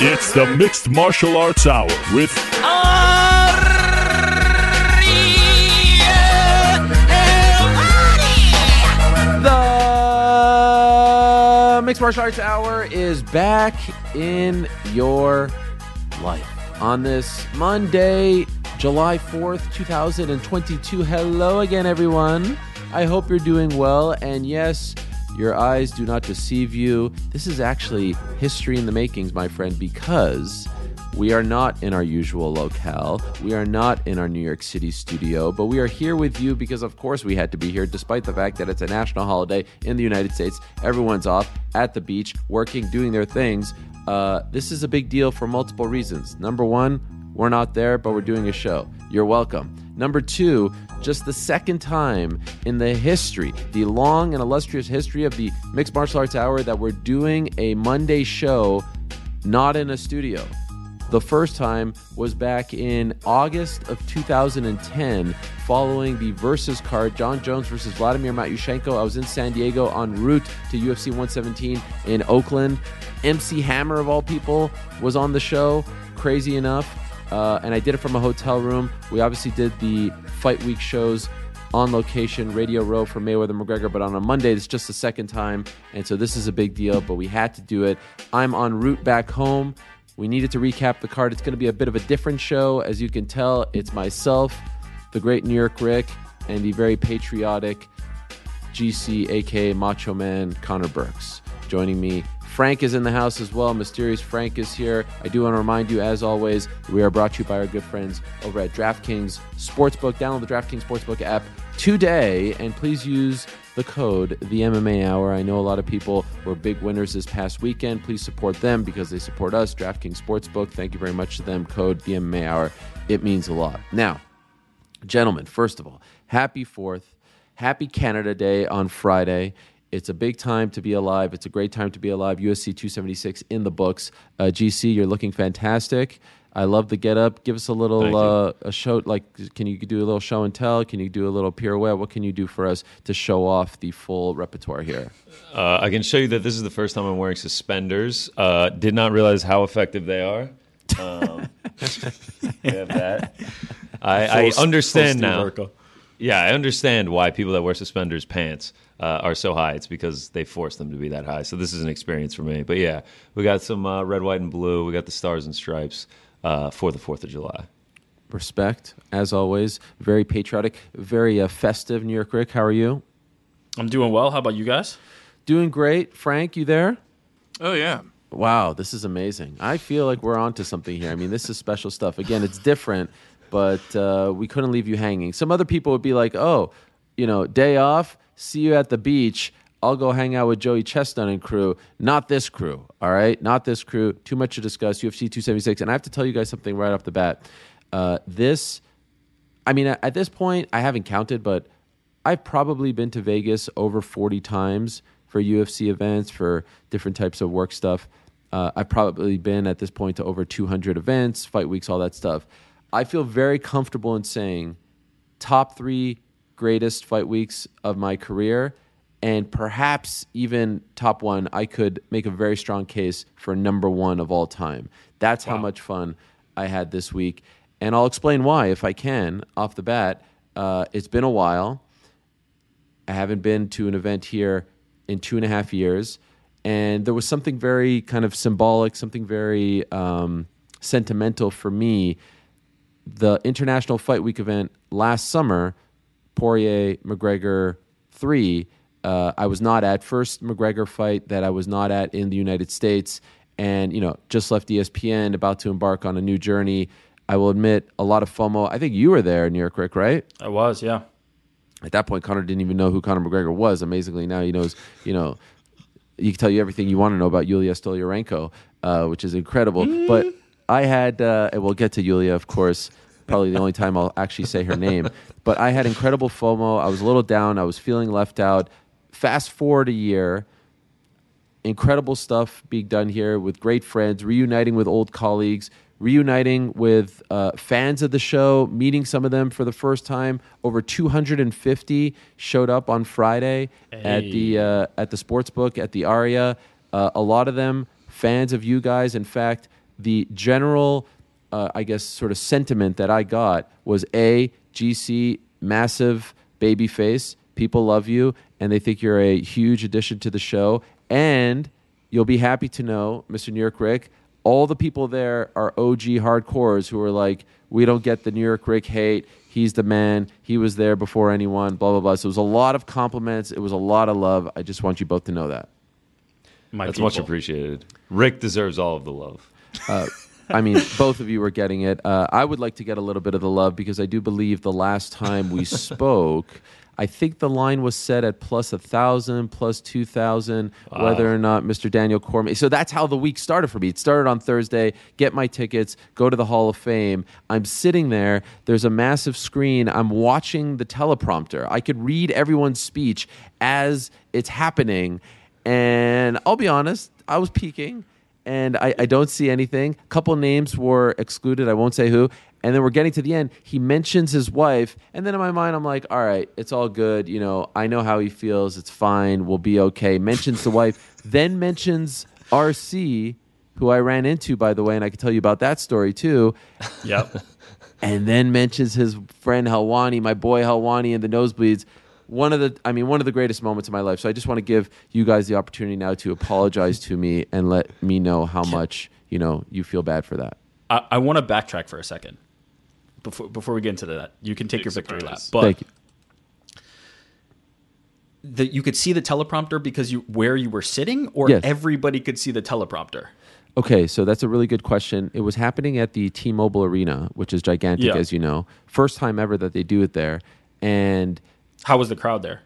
It's the Mixed Martial Arts Hour with The Mixed Martial Arts Hour is back in your life on this Monday, July 4th, 2022. Hello again, everyone. I hope you're doing well. And yes, your eyes do not deceive you. This is actually history in the makings, my friend, because we are not in our usual locale. We are not in our New York City studio, but we are here with you because, of course, we had to be here despite the fact that it's a national holiday in the United States. Everyone's off at the beach, working, doing their things. Uh, this is a big deal for multiple reasons. Number one, we're not there, but we're doing a show. You're welcome. Number two, just the second time in the history, the long and illustrious history of the Mixed Martial Arts Hour, that we're doing a Monday show not in a studio. The first time was back in August of 2010, following the Versus card, Jon Jones versus Vladimir Matyushenko. I was in San Diego en route to UFC 117 in Oakland. MC Hammer, of all people, was on the show. Crazy enough. Uh, and I did it from a hotel room. We obviously did the Fight Week shows on location, Radio Row for Mayweather McGregor, but on a Monday, it's just the second time. And so this is a big deal, but we had to do it. I'm en route back home. We needed to recap the card. It's going to be a bit of a different show. As you can tell, it's myself, the great New York Rick, and the very patriotic GC, aka Macho Man Connor Burks, joining me. Frank is in the house as well. Mysterious Frank is here. I do want to remind you, as always, we are brought to you by our good friends over at DraftKings Sportsbook. Download the DraftKings Sportsbook app today, and please use the code the MMA Hour. I know a lot of people were big winners this past weekend. Please support them because they support us. DraftKings Sportsbook. Thank you very much to them. Code the MMA Hour. It means a lot. Now, gentlemen, first of all, happy Fourth, happy Canada Day on Friday. It's a big time to be alive. It's a great time to be alive. UFC 276 in the books. Uh, GC, you're looking fantastic. I love the get up. Give us a little uh, a show. Like, can you do a little show and tell? Can you do a little pirouette? What can you do for us to show off the full repertoire here? Uh, I can show you that this is the first time I'm wearing suspenders. Uh, did not realize how effective they are. Um, we have that. I, I understand now. Steve Urkel. Yeah, I understand why people that wear suspenders pants uh, are so high. It's because they force them to be that high. So this is an experience for me. But yeah, we got some uh, red, white, and blue. We got the stars and stripes uh, for the Fourth of July. Respect, as always. Very patriotic, very uh, festive. New York Rick, how are you? I'm doing well. How about you guys? Doing great. Frank, you there? Oh yeah. Wow, this is amazing. I feel like we're onto something here. I mean, this is special stuff. Again, it's different, but uh, we couldn't leave you hanging. Some other people would be like, oh, you know, day off, see you at the beach. I'll go hang out with Joey Chestnut and crew. Not this crew, all right? Not this crew. Too much to discuss. UFC 276. And I have to tell you guys something right off the bat. Uh, this, I mean, at this point, I haven't counted, but I've probably been to Vegas over 40 times for UFC events, for different types of work stuff. Uh, I've probably been at this point to over 200 events, fight weeks, all that stuff. I feel very comfortable in saying top three greatest fight weeks of my career, and perhaps even top one. I could make a very strong case for number one of all time. That's how much fun I had this week. And I'll explain why if I can off the bat. Uh, it's been a while. I haven't been to an event here in two and a half years. And there was something very kind of symbolic, something very um, sentimental for me. The International Fight Week event last summer, Poirier McGregor 3, uh, I was not at. First McGregor fight that I was not at in the United States. And, you know, just left ESPN, about to embark on a new journey. I will admit, a lot of FOMO. I think you were there, New York Rick, right? I was, yeah. At that point, Connor didn't even know who Conor McGregor was. Amazingly, now he knows. You know, he can tell you everything you want to know about Yulia Stolyarenko, uh, which is incredible. But I had, uh, and we'll get to Yulia, of course. Probably the only time I'll actually say her name. But I had incredible FOMO. I was a little down. I was feeling left out. Fast forward a year, incredible stuff being done here with great friends, reuniting with old colleagues, reuniting with uh, fans of the show, meeting some of them for the first time. Over 250 showed up on Friday at the uh, at the sports book at the Aria. Uh, a lot of them fans of you guys. In fact, the general, uh, I guess, sort of sentiment that I got was a GC massive baby face. People love you, and they think you're a huge addition to the show. And you'll be happy to know, Mr. New York Rick, all the people there are OG hardcores who are like, we don't get the New York Rick hate. He's the man. He was there before anyone. Blah blah blah. So it was a lot of compliments. It was a lot of love. I just want you both to know that. My That's people. much appreciated. Rick deserves all of the love. I mean, both of you are getting it. Uh, I would like to get a little bit of the love because I do believe the last time we spoke, I think the line was set at plus a thousand, plus two thousand, whether or not Mr. Daniel Cormier. So that's how the week started for me. It started on Thursday. Get my tickets. Go to the Hall of Fame. I'm sitting there. There's a massive screen. I'm watching the teleprompter. I could read everyone's speech as it's happening, and I'll be honest, I was peeking and I, I don't see anything. A couple names were excluded. I won't say who. And then we're getting to the end. He mentions his wife, and then in my mind, I'm like, all right, it's all good. You know, I know how he feels. It's fine. We'll be okay. Mentions the wife, then mentions RC, who I ran into, by the way, and I can tell you about that story too. Yep. And then mentions his friend Helwani, my boy Helwani, and the nosebleeds. One of the, I mean, one of the greatest moments of my life. So I just want to give you guys the opportunity now to apologize to me and let me know how much you know you feel bad for that. I, I want to backtrack for a second before before we get into that. You can take Big your victory lap, but Thank you. the, you could see the teleprompter because you where you were sitting, or Yes. everybody could see the teleprompter. Okay, so that's a really good question. It was happening at the T-Mobile Arena, which is gigantic, Yeah. as you know. First time ever that they do it there, and How was the crowd there?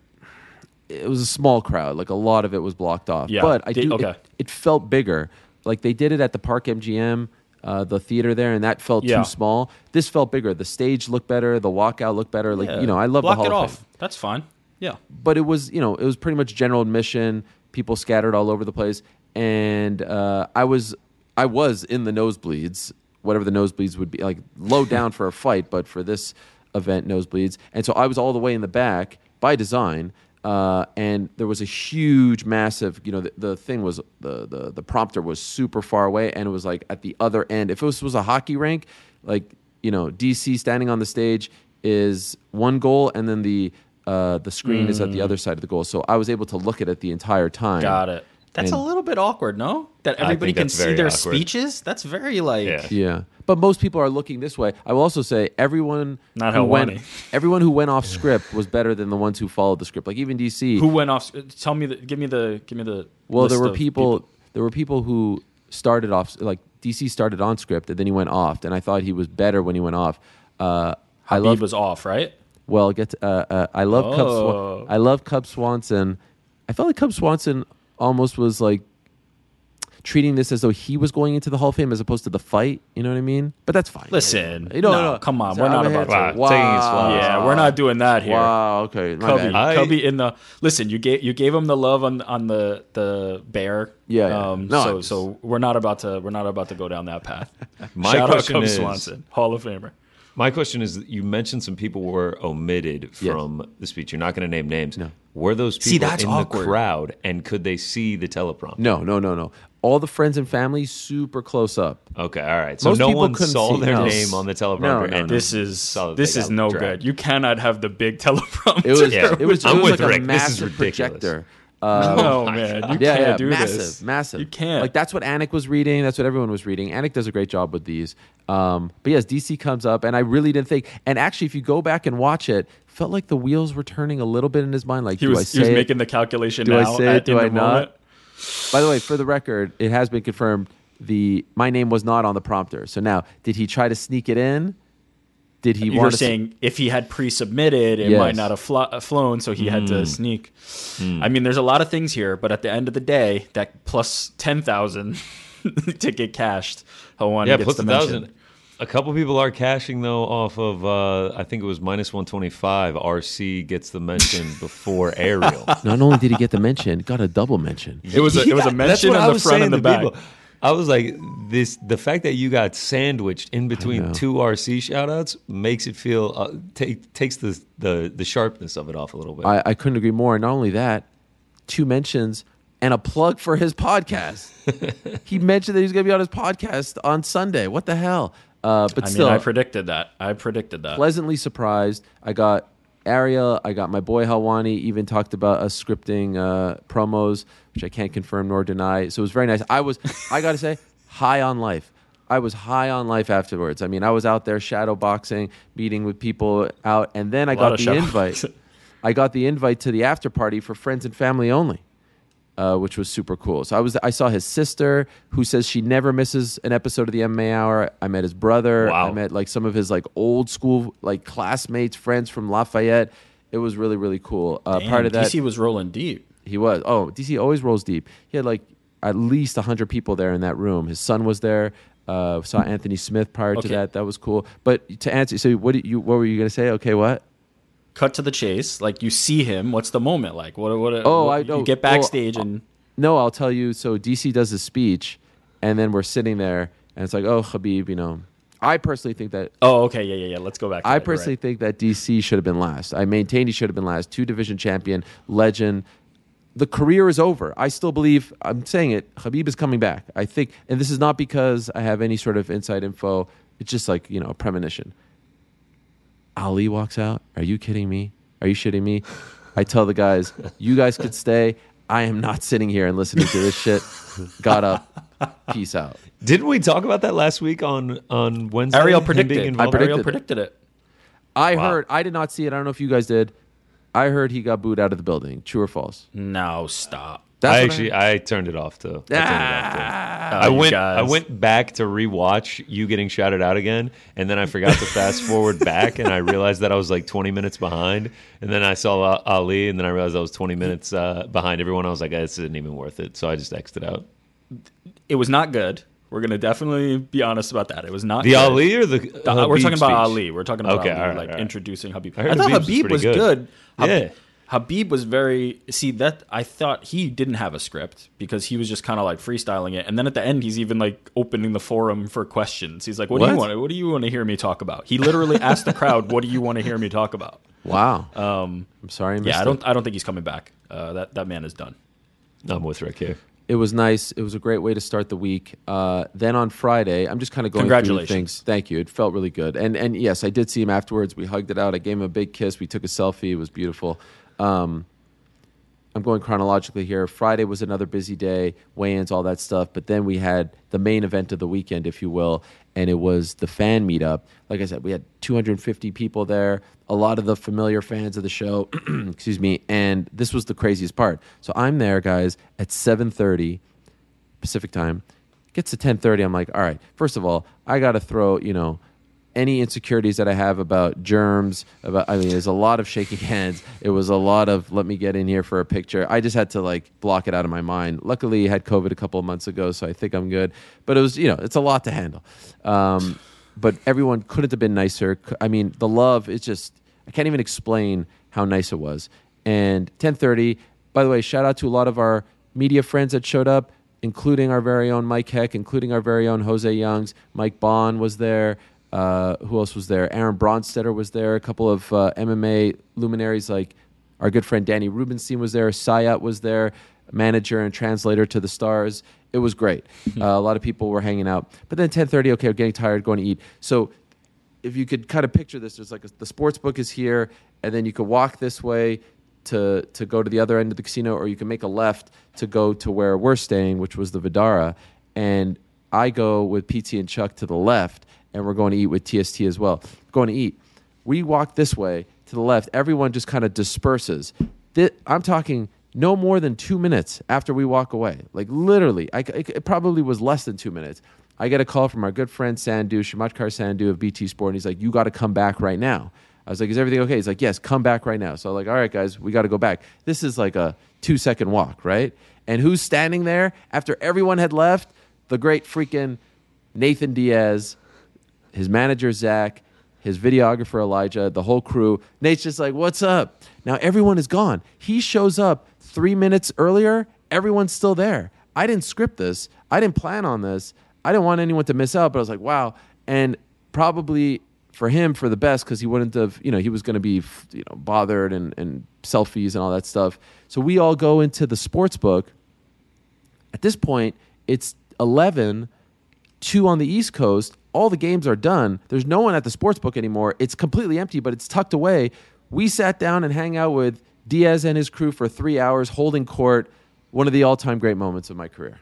it was a small crowd. Like a lot of it was blocked off. Yeah. But I Did- do. okay. It, it felt bigger. Like they did it at the Park MGM, uh, the theater there, and that felt Yeah. too small. This felt bigger. The stage looked better. The walkout looked better. Like Yeah. you know, I love block the Hall it of off. Fame. That's fine. Yeah. But it was you know it was pretty much general admission. People scattered all over the place, and uh, I was I was in the nosebleeds, whatever the nosebleeds would be, like low down for a fight, but for this event, nosebleeds, and so I was all the way in the back by design. Uh, and there was a huge, massive, you know, the, the thing was the, the the prompter was super far away, and it was like at the other end. If it was, was a hockey rink, like you know, DC standing on the stage is one goal, and then the uh, the screen is at the other side of the goal. So I was able to look at it the entire time. Mm. Got it. That's And- a little bit awkward, no? That everybody can see their awkward. speeches. That's very like. Yeah. Yeah, but most people are looking this way. I will also say everyone Not who Helwani. went everyone who went off script was better than the ones who followed the script. Like even DC. Who went off? Tell me the. Give me the. Give me the. well, there were of people, There were people who started off like DC started on script and then he went off, and I thought he was better when he went off. Uh, I Khabib love was off, right? well. Get to, uh, uh, I love Cub. Oh. Swan- I love Cub Swanson. I felt like Cub Swanson almost was like treating this as though he was going into the Hall of Fame as opposed to the fight. You know what I mean? But that's fine. Listen, You know, no, no, come on, So we're not I'm about ahead. to- Wow, taking his flowers. Yeah, we're not doing that here. Wow. Okay. My Cubby, bad. I- Cubby in the listen. You gave you gave him the love on on the the bear. Yeah, yeah. Um, No, so just- so we're not about to we're not about to go down that path. My Shout out question Cub is- Swanson, Hall of Famer. My question is: You mentioned some people were omitted Yes. from the speech. You're not going to name names. No. Were those people See, that's in awkward. the crowd, and could they see the teleprompter? No, no, no, no. All the friends and family super close up. Okay, all right. So Most no people one couldn't saw see- their no. name on the teleprompter. No, no, and no. This is this is no dragged. good. You cannot have the big teleprompter. It was. Yeah. It was. I'm it was with like Rick. a This is massive ridiculous. projector. Uh, no man, you yeah, can't yeah, do massive, this. massive. You can't. Like that's what Anik was reading. That's what everyone was reading. Anik does a great job with these. Um, but yes, DC comes up, and I really didn't think. And actually, if you go back and watch it, felt like the wheels were turning a little bit in his mind. Like, he do I was say he was it? making the calculation Do I say it? at- Do I not? moment. By the way, for the record, it has been confirmed. The my name was not on the prompter. So now, did he try to sneak it in? Did he You're want to? saying if he had pre-submitted, it Yes. might not have flo- uh, flown, so he had Hmm. to sneak. I mean, there's a lot of things here, but at the end of the day, that plus ten thousand to get cashed, Hawan Yeah, gets plus the a mention. thousand. A couple people are cashing though off of. Uh, I think it was minus one twenty five. RC gets the mention before Ariel. Not only did he get the mention, got a double mention. It was a, it was a mention on the front and the back. people. I was like, this. The fact that you got sandwiched in between two RC shoutouts makes it feel uh, take, takes the, the the sharpness of it off a little bit. I, I couldn't agree more. And not only that, two mentions and a plug for his podcast. he mentioned that he's going to be on his podcast on Sunday. What the hell? Uh, but I still, mean, I predicted that. I predicted that. pleasantly surprised. I got Ariel, I got my boy Helwani, even talked about us scripting uh, promos, which I can't confirm nor deny. So it was very nice. I was, I got to say, high on life. I was high on life afterwards. I mean, I was out there shadow boxing, meeting with people out, and then I got the invite. I got the invite to the after party for friends and family only uh, which was super cool. So I was I saw his sister, who says she never misses an episode of the MMA Hour. I met his brother. Wow. I met like some of his like old school like classmates, friends from Lafayette. It was really really cool. Uh, Damn, part of that, DC was rolling deep. he was. Oh, DC always rolls deep. He had like at least hundred people there in that room. His son was there. Uh, saw Anthony Smith prior to that. That was cool. But to answer, so what did you? What were you gonna say? Okay, what? Cut to the chase. Like you see him. What's the moment like? What? What? Oh, what- I you know. get Well, backstage and uh, No, I'll tell you. So DC does his speech, and then we're sitting there, and it's like, oh, Khabib, you know. I personally think that oh, okay, yeah, yeah, yeah. Let's go back. To I that. Personally right. think that DC should have been last. I maintain he should have been last. Two division champion, legend. The career is over. I still believe. I'm saying it. Khabib is coming back. I think, and this is not because I have any sort of inside info. It's just like you know a premonition. Ali walks out. Are you kidding me? Are you shitting me? I tell the guys, you guys could stay. I am not sitting here and listening to this shit. Got up. Peace out. Didn't we talk about that last week on on Wednesday? Ariel predicted. being I predicted Ariel it. predicted it. I Wow. heard. I did not see it. I don't know if you guys did. I heard he got booed out of the building. True or false? No, stop. That's I actually I, turned it off too. I, turned it off, too. Ah, I you went I went back to rewatch you getting shouted out again, and then I forgot to fast forward back, and I realized that I was like 20 minutes behind, and then I saw Ali, and then I realized I was 20 minutes uh, behind everyone. I was like, this isn't even worth it, so I just exited out. It was not good. We're gonna definitely be honest about that. It was not The good. Ali or the, The- we're talking about speech? Ali. We're talking about Okay, Ali, all right, like all right. introducing Khabib. I I, thought Khabib's Khabib pretty was good. good. Hab- Yeah. Khabib was very see that I thought he didn't have a script because he was just kind of like freestyling it, and then at the end he's even like opening the forum for questions. He's like, "What, do you want? What do you want to hear me talk about?" He literally asked the crowd, "What do you want to hear me talk about?" Wow. Um, I'm sorry. I yeah, I don't. I don't think he's coming back. Uh, that that man is done. I'm with Rick here. It was nice. It was a great way to start the week. Uh, then on Friday, I'm just kind of going through Congratulations. things. Thank you. It felt really good. And and yes, I did see him afterwards. We hugged it out. I gave him a big kiss. We took a selfie. It was beautiful. Um, I'm going chronologically here. Friday was another busy day, weigh-ins, all that stuff. But then we had the main event of the weekend, if you will, and it was the fan meetup. Like I said, we had 250 people there. A lot of the familiar fans of the show, excuse me. And this was the craziest part. So I'm there, guys, at 7:30 Pacific time. Gets to 10:30. I'm like, all right. First of all, I got to throw, you know, any insecurities that I have about germs. About, I mean, there's a lot of shaking hands. It was a lot of let me get in here for a picture. I just had to like block it out of my mind. Luckily, I had COVID a couple of months ago, so I think I'm good. But it was, you know, it's a lot to handle. Um, but everyone couldn't have been nicer. I mean, the love is just I can't even explain how nice it was. And 10:30. By the way, shout out to a lot of our media friends that showed up, including our very own Mike Heck, including our very own Jose Youngs. Mike Bohn was there. Uh, who else was there? Aaron Bronsteter was there. A couple of uh, MMA luminaries like our good friend Danny Rubenstein was there. Sayat was there, manager and translator to the stars. It was great. uh, a lot of people were hanging out. But then 10:30, okay, we're getting tired, going to eat. So if you could kind of picture this, there's like a, the sports book is here, and then you could walk this way to to go to the other end of the casino, or you can make a left to go to where we're staying, which was the Vdara. And I go with PT and Chuck to the left, and we're going to eat with TST as well. going to eat. We walk this way to the left. Everyone just kind of disperses. Thi- I'm talking no more than two minutes after we walk away. Like literally, I, it, it probably was less than two minutes. I get a call from our good friend Sandu, Shamatkar Sandu of BT Sport, and he's like, "You got to come back right now." I was like, "Is everything okay?" He's like, "Yes, come back right now." So I'm like, "All right, guys, we got to go back." This is like a two second walk, right? And who's standing there after everyone had left? The great freaking Nathan Diaz, his manager Zach, his videographer Elijah, the whole crew. Nate's just like, "What's up?" Now everyone is gone. He shows up three minutes earlier. Everyone's still there. I didn't script this. I didn't plan on this. I didn't want anyone to miss out. But I was like, "Wow!" And probably for him, for the best, because he wouldn't have, you know, he was going to be, you know, bothered and and selfies and all that stuff. So we all go into the sports book At this point, it's 11, 2 on the East Coast. All the games are done. There's no one at the sports book anymore. It's completely empty, but it's tucked away. We sat down and hang out with Diaz and his crew for three hours holding court. One of the all time great moments of my career.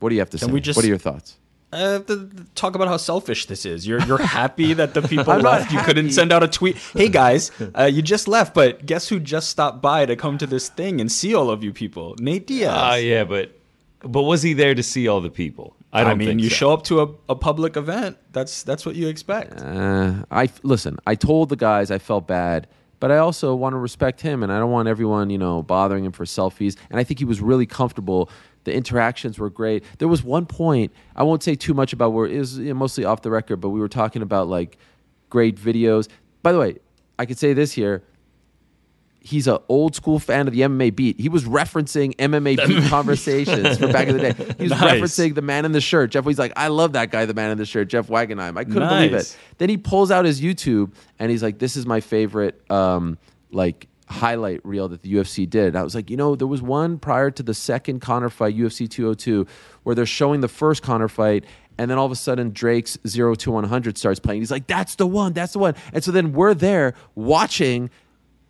What do you have to Can say? we just- what are your thoughts? Uh, th- th- talk about how selfish this is. You're you're happy that the people I'm not left. You couldn't send out a tweet. Hey guys, uh, you just left, but guess who just stopped by to come to this thing and see all of you people? Nate Diaz. Ah, yeah, but but was he there to see all the people? I I, don't mean, think you so. show up to a, a public event. That's that's what you expect. Uh, I listen. I told the guys I felt bad, but I also want to respect him, and I don't want everyone, you know, bothering him for selfies. And I think he was really comfortable. The interactions were great. There was one point I won't say too much about where it was you know, mostly off the record, but we were talking about like great videos. By the way, I could say this here. He's an old school fan of the MMA beat. He was referencing MMA beat conversations from back in the day. He was Nice. referencing the man in the shirt. Jeff was like, I love that guy, the man in the shirt, Jeff Wagenheim. I couldn't believe it. Then he pulls out his YouTube and he's like, "This is my favorite um, like highlight reel that the UFC did." I was like, you know, there was one prior to the second Connor fight, UFC 202, where they're showing the first Connor fight. And then all of a sudden, Drake's 0 to 100 starts playing. He's like, that's the one, that's the one. And so then we're there watching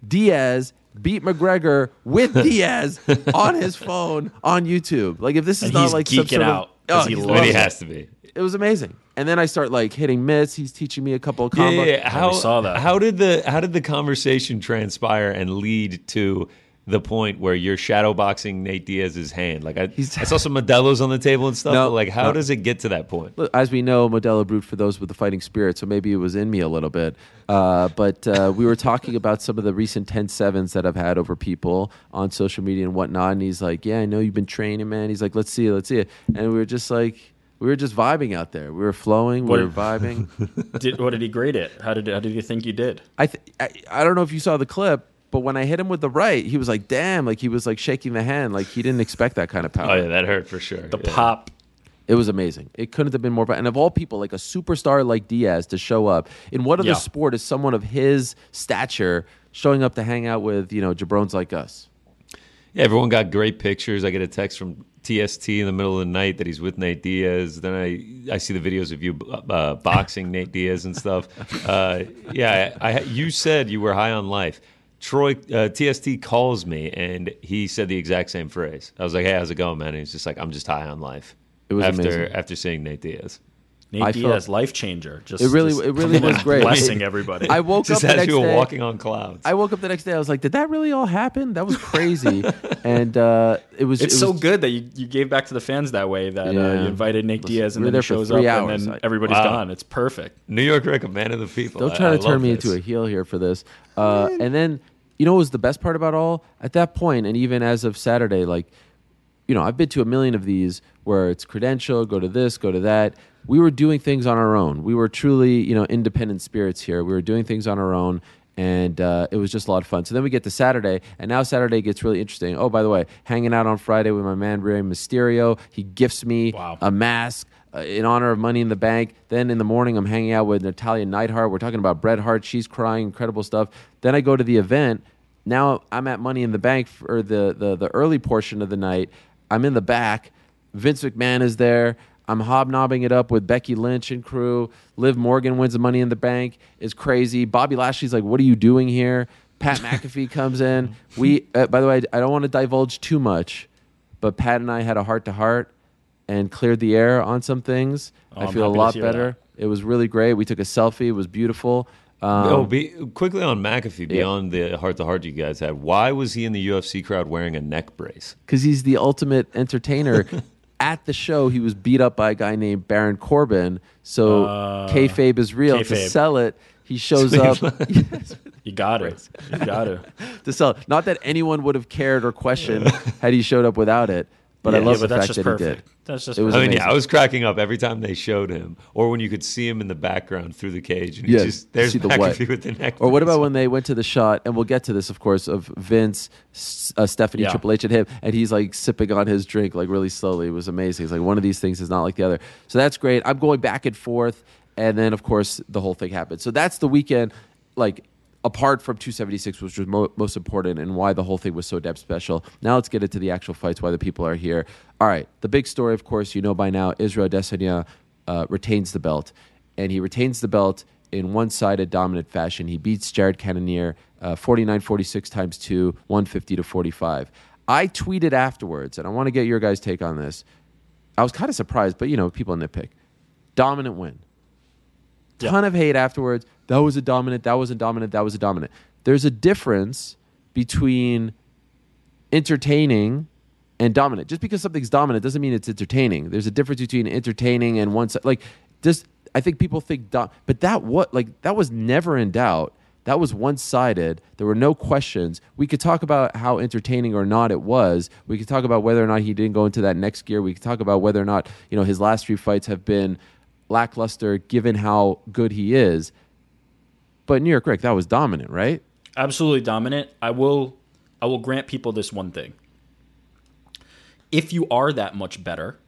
Diaz beat McGregor with Diaz on his phone on YouTube. Like, if this is And not he's like some geeking sort of- Oh, he he's loves But he it has to be. it was amazing. And then I start like hitting mitts. He's teaching me a couple of combos. yeah, yeah. How we saw that. How did the how did the conversation transpire and lead to the point where you're shadowboxing Nate Diaz's hand? Like I, I saw some Modelo's on the table and stuff. No, but like, how no. does it get to that point? Look, As we know, Modelo brewed for those with the fighting spirit, so maybe it was in me a little bit. Uh, but uh, we were talking about some of the recent 10 sevens that I've had over people on social media and whatnot. And he's like, Yeah, I know you've been training, man. He's like, Let's see it, let's see it. And we were just like, we were just vibing out there. We were flowing, we What- were vibing. did, what did he grade it? How did how did you think you did? I, th- I I don't know if you saw the clip, but when I hit him with the right, he was like, "Damn!" Like he was like shaking the hand, like he didn't expect that kind of power. Oh yeah, that hurt for sure. The Yeah. pop. It was amazing. It couldn't have been more. Fun. And of all people, like a superstar like Diaz to show up in what other Yeah. sport is someone of his stature showing up to hang out with you know jabrones like us? Yeah, everyone got great pictures. I get a text from TST in the middle of the night that he's with Nate Diaz. Then I I see the videos of you uh, boxing Nate Diaz and stuff. Uh, yeah, I, I you said you were high on life. Troy uh, TST calls me and he said the exact same phrase. I was like, "Hey, how's it going, man?" And he's just like, "I'm just high on life." It was after amazing. after seeing Nate Diaz. Nate I Diaz, felt- life changer. Just It really- just it really was great. Blessing everybody. I woke Just up the as next you were day. walking on clouds. I woke up the next day. I was like, "Did that really all happen? That was crazy." and uh, it was. it's it so was- good that you, you gave back to the fans that way that uh, you invited Nate Listen, Diaz and we then he there shows up three and hours. then everybody's Wow. gone. It's perfect. New York Rick, a man of the people. Don't try I to turn me this. into a heel here for this. Uh, and then, you know, what was the best part about all at that point, and even as of Saturday, like, you know, I've been to a million of these where it's credential, go to this, go to that. We were doing things on our own. We were truly, you know, independent spirits here. We were doing things on our own, and uh, it was just a lot of fun. So then we get to Saturday, and now Saturday gets really interesting. Oh, by the way, hanging out on Friday with my man Rey Mysterio. He gifts me Wow. a mask uh, in honor of Money in the Bank. Then in the morning, I'm hanging out with Natalya Neidhart. We're talking about Bret Hart. She's crying, incredible stuff. Then I go to the event. Now I'm at Money in the Bank for the, the, the early portion of the night. I'm in the back. Vince McMahon is there. I'm hobnobbing it up with Becky Lynch and crew. Liv Morgan wins the Money in the Bank. Is crazy. Bobby Lashley's like, "What are you doing here?" Pat McAfee comes in. We, uh, by the way, I don't want to divulge too much, but Pat and I had a heart to heart and cleared the air on some things. Oh, I feel a lot better. It was really great. We took a selfie. It was beautiful. Um, oh, be, quickly on McAfee, beyond the heart to heart you guys had, why was he in the UFC crowd wearing a neck brace? because he's the ultimate entertainer. At the show, he was beat up by a guy named Baron Corbin. So Uh, kayfabe is real. To sell it, he shows up You got it. You got to. to sell. it. Not that anyone would have cared or questioned had he showed up without it, but I love yeah, the that's fact just that perfect. he did. That's just It was I mean, amazing. yeah, I was cracking up every time they showed him, or when you could see him in the background through the cage, and he's Yeah, just there's see the McAfee what. with the neck. Or what about when they went to the shot, and we'll get to this, of course, of Vince, S- uh, Stephanie, Yeah. Triple H, and him, and he's like sipping on his drink like really slowly. It was amazing. It's like, one of these things is not like the other. So that's great. I'm going back and forth, and then of course the whole thing happened. So that's the weekend. Like apart from 276, which was mo- most important and why the whole thing was so damn special. Now let's get into the actual fights, why the people are here. All right, the big story, of course, you know by now, Israel Adesanya uh, retains the belt, and he retains the belt in one-sided dominant fashion. He beats Jared Cannonier 49-46 uh, times two, 150 to 45. I tweeted afterwards, and I want to get your guys' take on this. I was kind of surprised, but you know, people nitpick. Dominant win. Ton of hate afterwards that was a dominant, that was a dominant, that was a dominant. There's a difference between entertaining and dominant. Just because something's dominant doesn't mean it's entertaining. There's a difference between entertaining and one side. Like, just I think people think, but that what like that was never in doubt. That was one sided. There were no questions. We could talk about how entertaining or not it was. We could talk about whether or not he didn't go into that next gear. We could talk about whether or not you know his last three fights have been lackluster given how good he is. But New York Rick, that was dominant, right? Absolutely dominant. I will I will grant people this one thing. If you are that much better,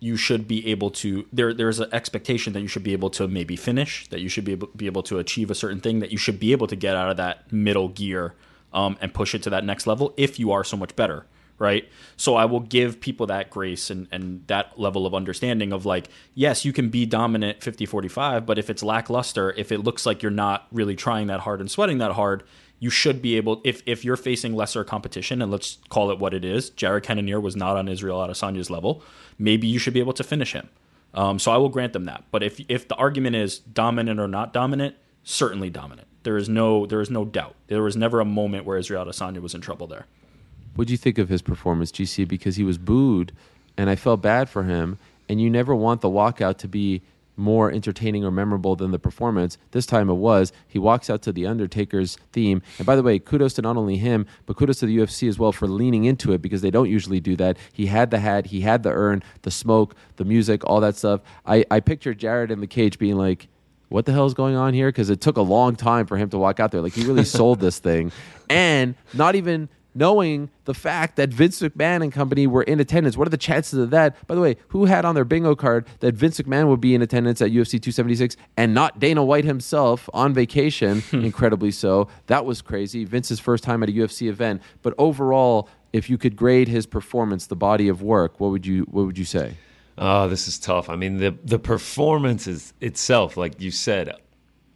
you should be able to there there's an expectation that you should be able to maybe finish, that you should be able, be able to achieve a certain thing, that you should be able to get out of that middle gear um, and push it to that next level if you are so much better right? So I will give people that grace and, and that level of understanding of like, yes, you can be dominant 50 45, but if it's lackluster, if it looks like you're not really trying that hard and sweating that hard, you should be able if if you're facing lesser competition and let's call it what it is, Jared Cannonier was not on Israel Adesanya's level, maybe you should be able to finish him. Um, so I will grant them that. But if if the argument is dominant or not dominant, certainly dominant. There is no there is no doubt. There was never a moment where Israel Adesanya was in trouble there. What do you think of his performance, GC? Because he was booed, and I felt bad for him. And you never want the walkout to be more entertaining or memorable than the performance. This time it was. He walks out to the Undertaker's theme. And by the way, kudos to not only him, but kudos to the UFC as well for leaning into it because they don't usually do that. He had the hat, he had the urn, the smoke, the music, all that stuff. I, I pictured Jared in the cage being like, what the hell is going on here? Because it took a long time for him to walk out there. Like he really sold this thing. And not even knowing the fact that Vince McMahon and company were in attendance. What are the chances of that? By the way, who had on their bingo card that Vince McMahon would be in attendance at UFC 276 and not Dana White himself on vacation? incredibly so. That was crazy. Vince's first time at a UFC event. But overall, if you could grade his performance, the body of work, what would you what would you say? Oh, this is tough. I mean, the the performance is itself, like you said,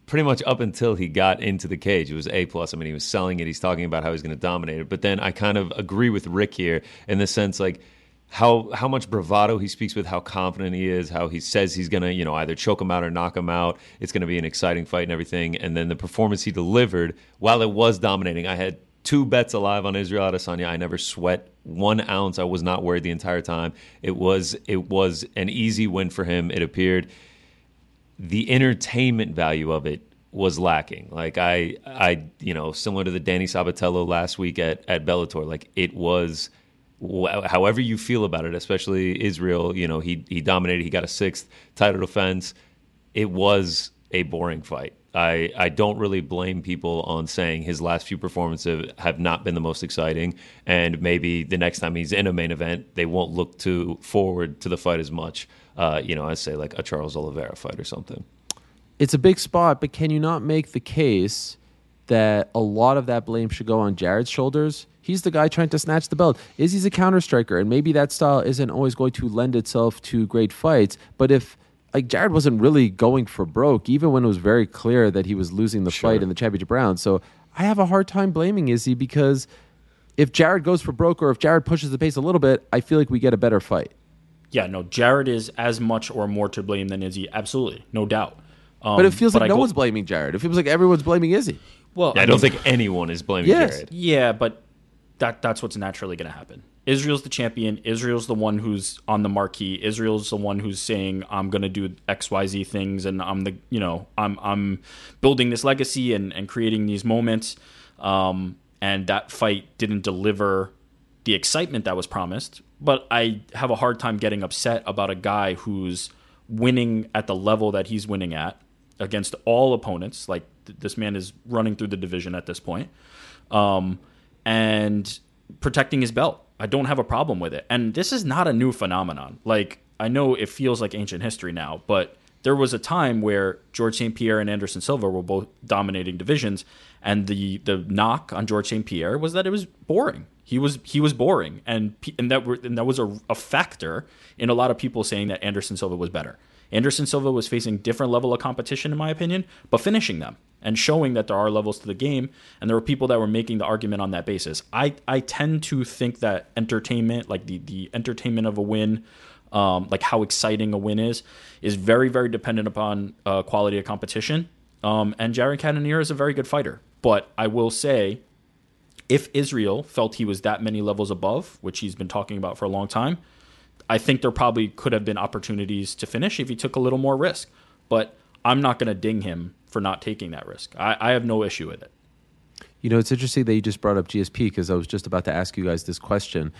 pretty much up until he got into the cage, it was A plus. I mean, he was selling it. He's talking about how he's going to dominate it. But then I kind of agree with Rick here in the sense like how how much bravado he speaks with, how confident he is, how he says he's going to you know either choke him out or knock him out. It's going to be an exciting fight and everything. And then the performance he delivered, while it was dominating, I had two bets alive on Israel Adesanya. I never sweat one ounce. I was not worried the entire time. It was it was an easy win for him. It appeared the entertainment value of it was lacking. Like I, I, you know, similar to the Danny Sabatello last week at at Bellator. Like it was, however you feel about it, especially Israel. You know, he he dominated. He got a sixth title defense. It was a boring fight. I, I don't really blame people on saying his last few performances have not been the most exciting, and maybe the next time he's in a main event, they won't look to forward to the fight as much uh, you know, I'd say like a Charles Oliveira fight or something. It's a big spot, but can you not make the case that a lot of that blame should go on Jared's shoulders? He's the guy trying to snatch the belt. Izzy's a counter striker, and maybe that style isn't always going to lend itself to great fights. But if like Jared wasn't really going for broke, even when it was very clear that he was losing the sure. fight in the championship round. So I have a hard time blaming Izzy because if Jared goes for broke or if Jared pushes the pace a little bit, I feel like we get a better fight yeah, no, Jared is as much or more to blame than Izzy. Absolutely, no doubt. Um, but it feels like no go- one's blaming Jared. It feels like everyone's blaming Izzy. Well, yeah, I, I don't mean, think anyone is blaming yes. Jared. Yeah, but that that's what's naturally going to happen. Israel's the champion. Israel's the one who's on the marquee. Israel's the one who's saying, "I'm going to do X, Y, Z things, and I'm the you know I'm I'm building this legacy and and creating these moments." Um, and that fight didn't deliver the excitement that was promised but I have a hard time getting upset about a guy who's winning at the level that he's winning at against all opponents. Like th- this man is running through the division at this point, um, and protecting his belt. I don't have a problem with it. And this is not a new phenomenon. Like I know it feels like ancient history now, but there was a time where George St. Pierre and Anderson Silva were both dominating divisions, and the the knock on George St. Pierre was that it was boring. He was he was boring, and and that were, and that was a, a factor in a lot of people saying that Anderson Silva was better. Anderson Silva was facing different level of competition, in my opinion, but finishing them and showing that there are levels to the game. And there were people that were making the argument on that basis. I, I tend to think that entertainment, like the, the entertainment of a win, um, like how exciting a win is, is very, very dependent upon uh, quality of competition. Um, and Jared Cannonier is a very good fighter. But I will say, if Israel felt he was that many levels above, which he's been talking about for a long time, I think there probably could have been opportunities to finish if he took a little more risk. But I'm not going to ding him for not taking that risk. I, I have no issue with it. You know, it's interesting that you just brought up GSP because I was just about to ask you guys this question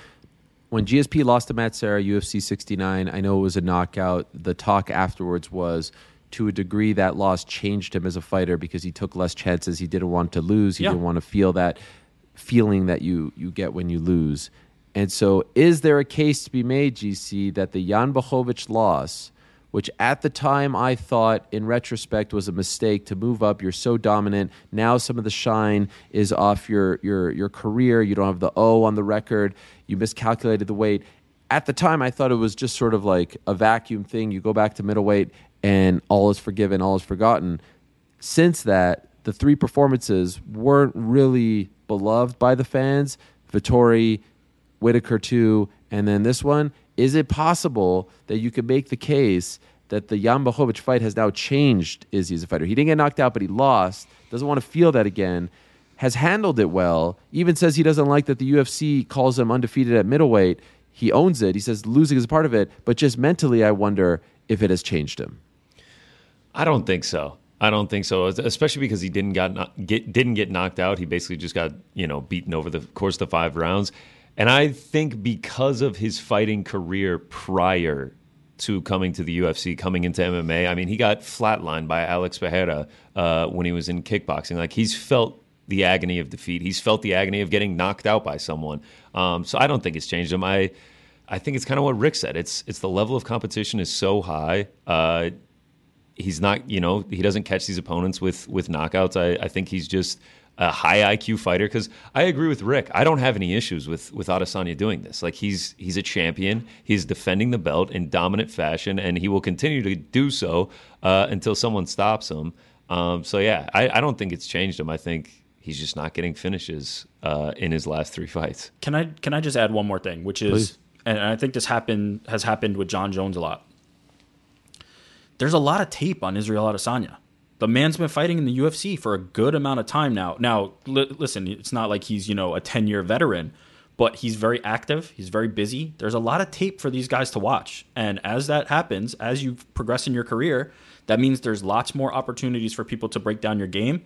when GSP lost to Matt Serra, UFC 69, I know it was a knockout. The talk afterwards was to a degree that loss changed him as a fighter because he took less chances. He didn't want to lose. He Yeah. didn't want to feel that feeling that you you get when you lose. And so, is there a case to be made, GC, that the Jan Blachowicz loss, which at the time I thought, in retrospect, was a mistake to move up? You're so dominant. Now some of the shine is off your your your career. You don't have the O on the record. You miscalculated the weight. At the time, I thought it was just sort of like a vacuum thing. You go back to middleweight, and all is forgiven, all is forgotten since that, the three performances weren't really beloved by the fans. Vettori, Whittaker too, and then this one. Is it possible that you could make the case that the Jan Blachowicz fight has now changed Izzy as a fighter? He didn't get knocked out, but he lost. Doesn't want to feel that again. Has handled it well. Even says he doesn't like that the UFC calls him undefeated at middleweight. He owns it. He says losing is a part of it, but just mentally, I wonder if it has changed him. I don't think so. I don't think so, especially because he didn't got get didn't get knocked out. He basically just got you know beaten over the course of the five rounds, and I think because of his fighting career prior to coming to the UFC, coming into MMA, I mean he got flatlined by Alex Pereira uh, when he was in kickboxing. Like he's felt the agony of defeat. He's felt the agony of getting knocked out by someone. Um, so I don't think it's changed him. I I think it's kind of what Rick said. It's it's the level of competition is so high. Uh, he's not you know he doesn't catch these opponents with with knockouts. I, I think he's just a high iq fighter because i agree with rick. I don't have any issues with with adesanya doing this. Like he's he's a champion. He's defending the belt in dominant fashion and he will continue to do so uh, until someone stops him. Um, so yeah I, I don't think it's changed him. I think he's just not getting finishes uh, in his last three fights. Can I can I just add one more thing, which is, Please. and I think this happened has happened with Jon Jones a lot. There's a lot of tape on Israel Adesanya. The man's been fighting in the UFC for a good amount of time now. Now, li- listen, it's not like he's you know a ten year veteran, but he's very active. He's very busy. There's a lot of tape for these guys to watch, and as that happens, as you progress in your career, that means there's lots more opportunities for people to break down your game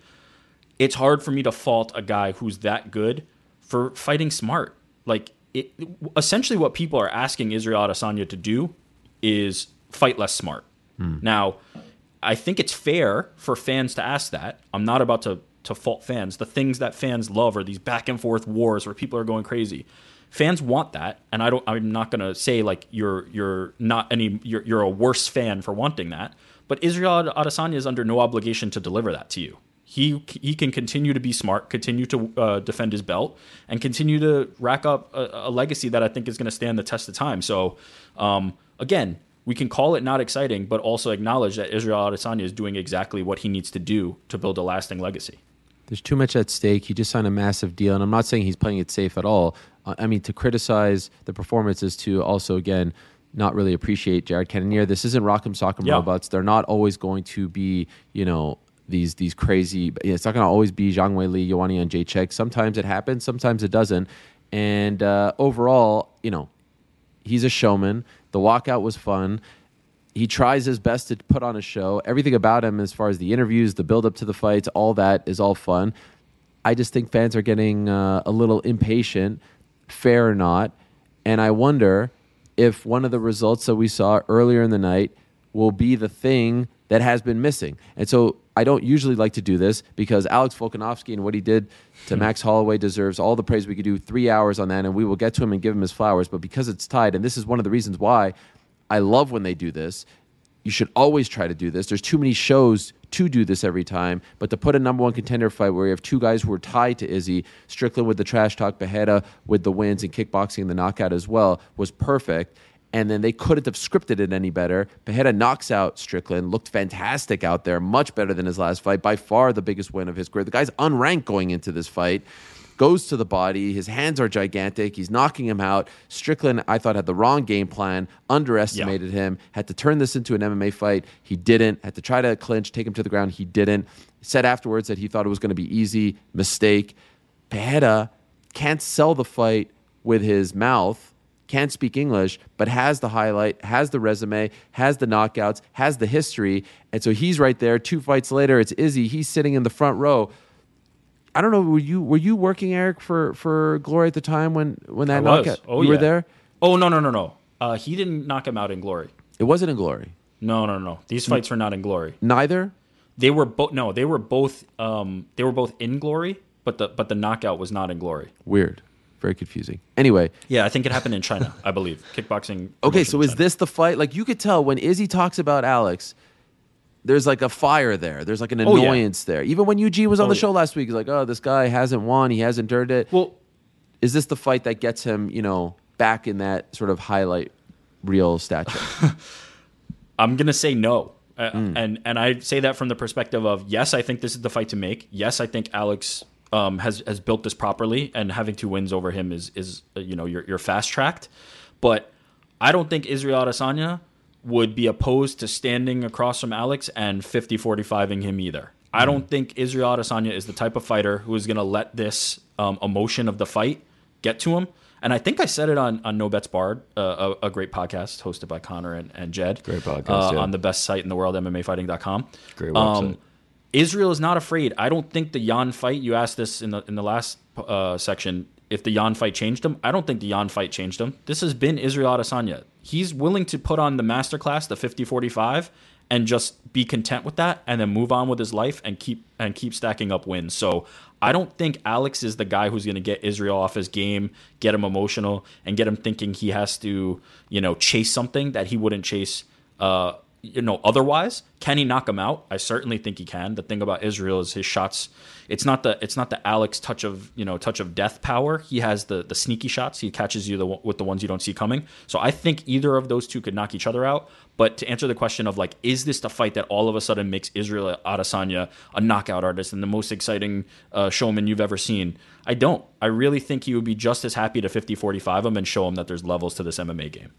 it's hard for me to fault a guy who's that good for fighting smart. Like it, essentially, what people are asking Israel Adesanya to do is fight less smart. Now, I think it's fair for fans to ask that. I'm not about to to fault fans. The things that fans love are these back and forth wars where people are going crazy. Fans want that, and I don't. I'm not going to say like you're you're not any you're you're a worse fan for wanting that. But Israel Adesanya is under no obligation to deliver that to you. He he can continue to be smart, continue to uh, defend his belt, and continue to rack up a, a legacy that I think is going to stand the test of time. So, um, again, we can call it not exciting, but also acknowledge that Israel Adesanya is doing exactly what he needs to do to build a lasting legacy. There's too much at stake. He just signed a massive deal, and I'm not saying he's playing it safe at all. Uh, I mean, to criticize the performance is to also, again, not really appreciate Jared Cannonier. This isn't Rock'em Sock'em Yeah. Robots. They're not always going to be, you know, these these crazy. It's not going to always be Zhang Weili, Yoani, and Jay Chek. Sometimes it happens, sometimes it doesn't. And uh, overall, you know, he's a showman. The walkout was fun. He tries his best to put on a show. Everything about him, as far as the interviews, the build up to the fights, all that is all fun. I just think fans are getting uh, a little impatient, fair or not. And I wonder if one of the results that we saw earlier in the night will be the thing that has been missing. And so I don't usually like to do this because Alex Volkanovski and what he did to hmm. Max Holloway deserves all the praise. We could do three hours on that and we will get to him and give him his flowers. But because it's tied, and this is one of the reasons why I love when they do this, you should always try to do this. There's too many shows to do this every time, but to put a number one contender fight where you have two guys who are tied to Izzy, Strickland with the trash talk, Pereira with the wins and kickboxing and the knockout as well, was perfect. And then they couldn't have scripted it any better. Pereira knocks out Strickland, looked fantastic out there, much better than his last fight, by far the biggest win of his career. The guy's unranked going into this fight goes to the body. His hands are gigantic. He's knocking him out. Strickland, I thought, had the wrong game plan, underestimated yeah. him, had to turn this into an MMA fight. He didn't. Had to try to clinch, take him to the ground. He didn't. Said afterwards that he thought it was going to be easy. Mistake. Pereira can't sell the fight with his mouth, can't speak English, but has the highlight, has the resume, has the knockouts, has the history. And so he's right there. Two fights later, it's Izzy. He's sitting in the front row. I don't know. Were you were you working, Eric, for for Glory at the time when when that I knockout? Was. Oh, you yeah. were there. Oh no no no no. Uh, he didn't knock him out in Glory. It wasn't in Glory. No no no. These fights were not in Glory. Neither. They were both. No, they were both. Um, they were both in Glory, but the but the knockout was not in Glory. Weird. Very confusing. Anyway. Yeah, I think it happened in China. I believe kickboxing. Okay, so is this the fight? Like you could tell when Izzy talks about Alex there's like a fire there. There's like an annoyance oh, yeah. there. Even when Eugene was on oh, the show yeah. last week, he's like, "Oh, this guy hasn't won. He hasn't earned it." Well, is this the fight that gets him, you know, back in that sort of highlight reel stature? I'm gonna say no, uh, mm. and and I say that from the perspective of yes, I think this is the fight to make. Yes, I think Alex um, has has built this properly, and having two wins over him is is uh, you know you're, you're fast tracked, but I don't think Israel Adesanya would be opposed to standing across from Alex and 50 45ing him either. I don't think Israel Adesanya is the type of fighter who is going to let this um, emotion of the fight get to him. And I think I said it on, on No Bets Barred, uh, a, a, great podcast hosted by Connor and, and Jed. Great podcast. Uh, yeah. On the best site in the world, MMAfighting.com. Great website. Um, Israel is not afraid. I don't think the Yan fight, you asked this in the, in the last uh, section, if the Yan fight changed him. I don't think the Yan fight changed him. This has been Israel Adesanya. He's willing to put on the masterclass, the 50-45, and just be content with that and then move on with his life and keep and keep stacking up wins. So I don't think Alex is the guy who's going to get Israel off his game, get him emotional, and get him thinking he has to, you know, chase something that he wouldn't chase uh, you know otherwise can he knock him out? I certainly think he can. The thing about israel is his shots it's not the it's not the alex touch of you know touch of death power. He has the the sneaky shots. He catches you the, with the ones you don't see coming. So i think either of those two could knock each other out. But to answer the question of like is this the fight that all of a sudden makes israel adesanya a knockout artist and the most exciting uh, showman you've ever seen? I don't. I really think he would be just as happy to 50-45 him and show him that there's levels to this mma game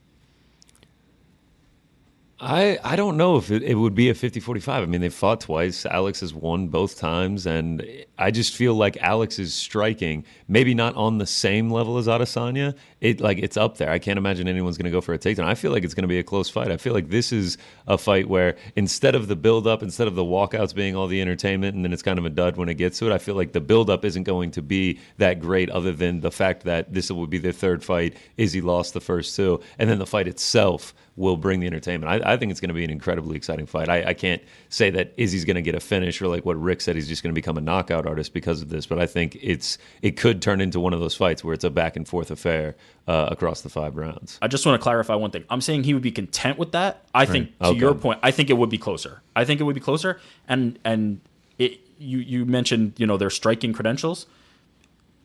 I, I don't know if it, it would be a 50 45. I mean, they fought twice. Alex has won both times. And I just feel like Alex is striking, maybe not on the same level as Adesanya. It like it's up there. I can't imagine anyone's going to go for a takedown. I feel like it's going to be a close fight. I feel like this is a fight where instead of the build up, instead of the walkouts being all the entertainment and then it's kind of a dud when it gets to it, I feel like the build up isn't going to be that great other than the fact that this will be their third fight. Izzy lost the first two. And then the fight itself will bring the entertainment. I, I think it's going to be an incredibly exciting fight. I, I can't say that Izzy's going to get a finish or like what Rick said, he's just going to become a knockout artist because of this. But I think it's it could turn into one of those fights where it's a back and forth affair uh, across the five rounds. I just want to clarify one thing. I'm saying he would be content with that. I think to okay. your point, I think it would be closer. I think it would be closer. And and it you you mentioned you know their striking credentials.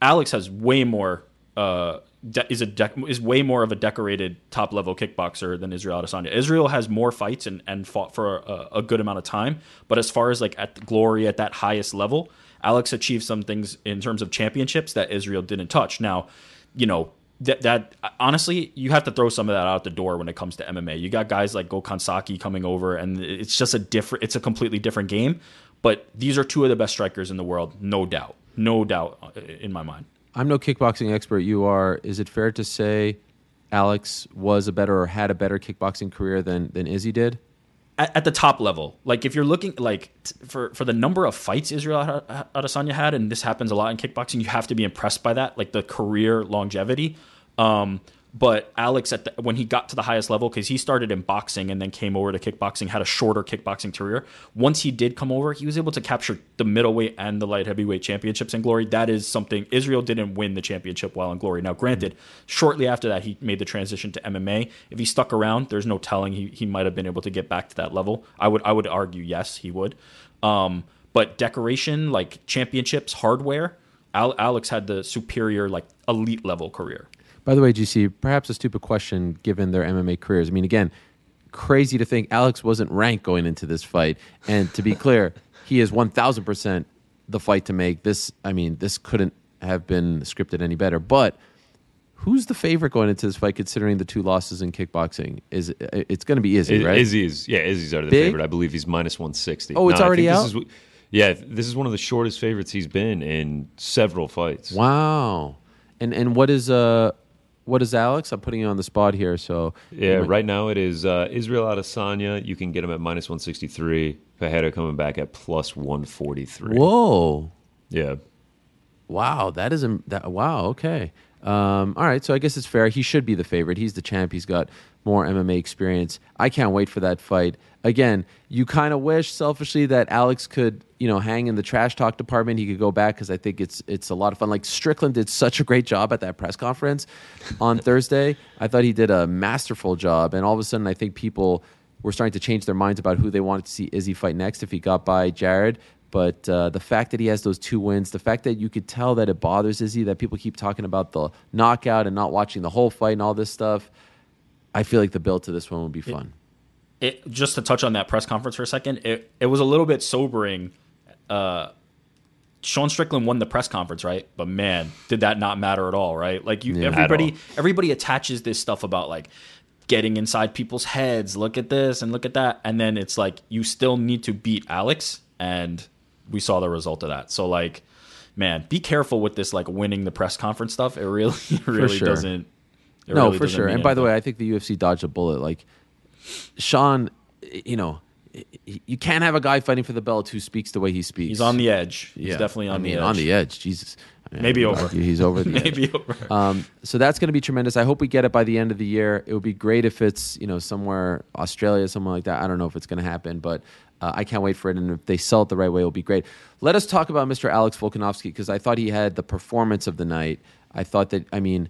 Alex has way more uh, de- is a de- is way more of a decorated top level kickboxer than Israel Adesanya. Israel has more fights and, and fought for a, a good amount of time, but as far as like at glory at that highest level, Alex achieved some things in terms of championships that Israel didn't touch. Now, you know that that honestly, you have to throw some of that out the door when it comes to MMA. You got guys like Gokhan Saki coming over, and it's just a different, it's a completely different game. But these are two of the best strikers in the world, no doubt, no doubt uh, in my mind. I'm no kickboxing expert. You are. Is it fair to say Alex was a better or had a better kickboxing career than than Izzy did? At, at the top level, like if you're looking like t- for for the number of fights Israel Adesanya had, and this happens a lot in kickboxing, you have to be impressed by that, like the career longevity. Um, But Alex, at the, when he got to the highest level, because he started in boxing and then came over to kickboxing, had a shorter kickboxing career. Once he did come over, he was able to capture the middleweight and the light heavyweight championships in Glory. That is something Israel didn't win the championship while in Glory. Now, granted, shortly after that, he made the transition to MMA. If he stuck around, there's no telling he, he might have been able to get back to that level. I would I would argue yes, he would. Um, but decoration, like championships, hardware, Al- Alex had the superior, like elite level career. By the way, GC, perhaps a stupid question given their MMA careers. I mean, again, crazy to think Alex wasn't ranked going into this fight. And to be clear, he is 1000% the fight to make. This, I mean, this couldn't have been scripted any better. But who's the favorite going into this fight considering the two losses in kickboxing? Is It's going to be Izzy, right? Izzy is yeah, Izzy's already the Big? favorite. I believe he's minus one sixty. Oh, it's I already out? This is, yeah, this is one of the shortest favorites he's been in several fights. Wow. And and what is uh what is Alex? I'm putting you on the spot here, so Yeah, right now it is uh, Israel Adesanya. You can get him at minus one sixty three. Pereira coming back at plus one forty three. Whoa. Yeah. Wow, that is a that. Wow, okay. Um, all right, so I guess it's fair. He should be the favorite. He's the champ. He's got more MMA experience. I can't wait for that fight. Again, you kind of wish selfishly that Alex could, you know, hang in the trash talk department. He could go back because I think it's it's a lot of fun. Like Strickland did such a great job at that press conference on Thursday. I thought he did a masterful job, and all of a sudden, I think people were starting to change their minds about who they wanted to see Izzy fight next if he got by Jared. But uh, the fact that he has those two wins, the fact that you could tell that it bothers Izzy, that people keep talking about the knockout and not watching the whole fight and all this stuff, I feel like the build to this one would be fun. it just to touch on that press conference for a second, it it was a little bit sobering. Uh, Sean Strickland won the press conference, right? But man, did that not matter at all, right? Like you, Yeah. Everybody, everybody attaches this stuff about like getting inside people's heads. Look at this and look at that, and then it's like you still need to beat Alex, and we saw the result of that. So like, man, be careful with this like winning the press conference stuff. It really, it really sure. doesn't. It no, really for sure. And by the way, I think the UFC dodged a bullet. Like Sean, you know, you can't have a guy fighting for the belt who speaks the way he speaks. he's on the edge. He's Yeah. definitely on I mean, the edge. on the edge. Jesus, I mean, Maybe over. He's over the edge. Maybe over. Um, so that's going to be tremendous. I hope we get it by the end of the year. It would be great if it's you know somewhere Australia, somewhere like that. I don't know if it's going to happen, but uh, I can't wait for it. And if they sell it the right way, it'll be great. Let us talk about Mr. Alex Volkanovski because I thought he had the performance of the night. I thought that I mean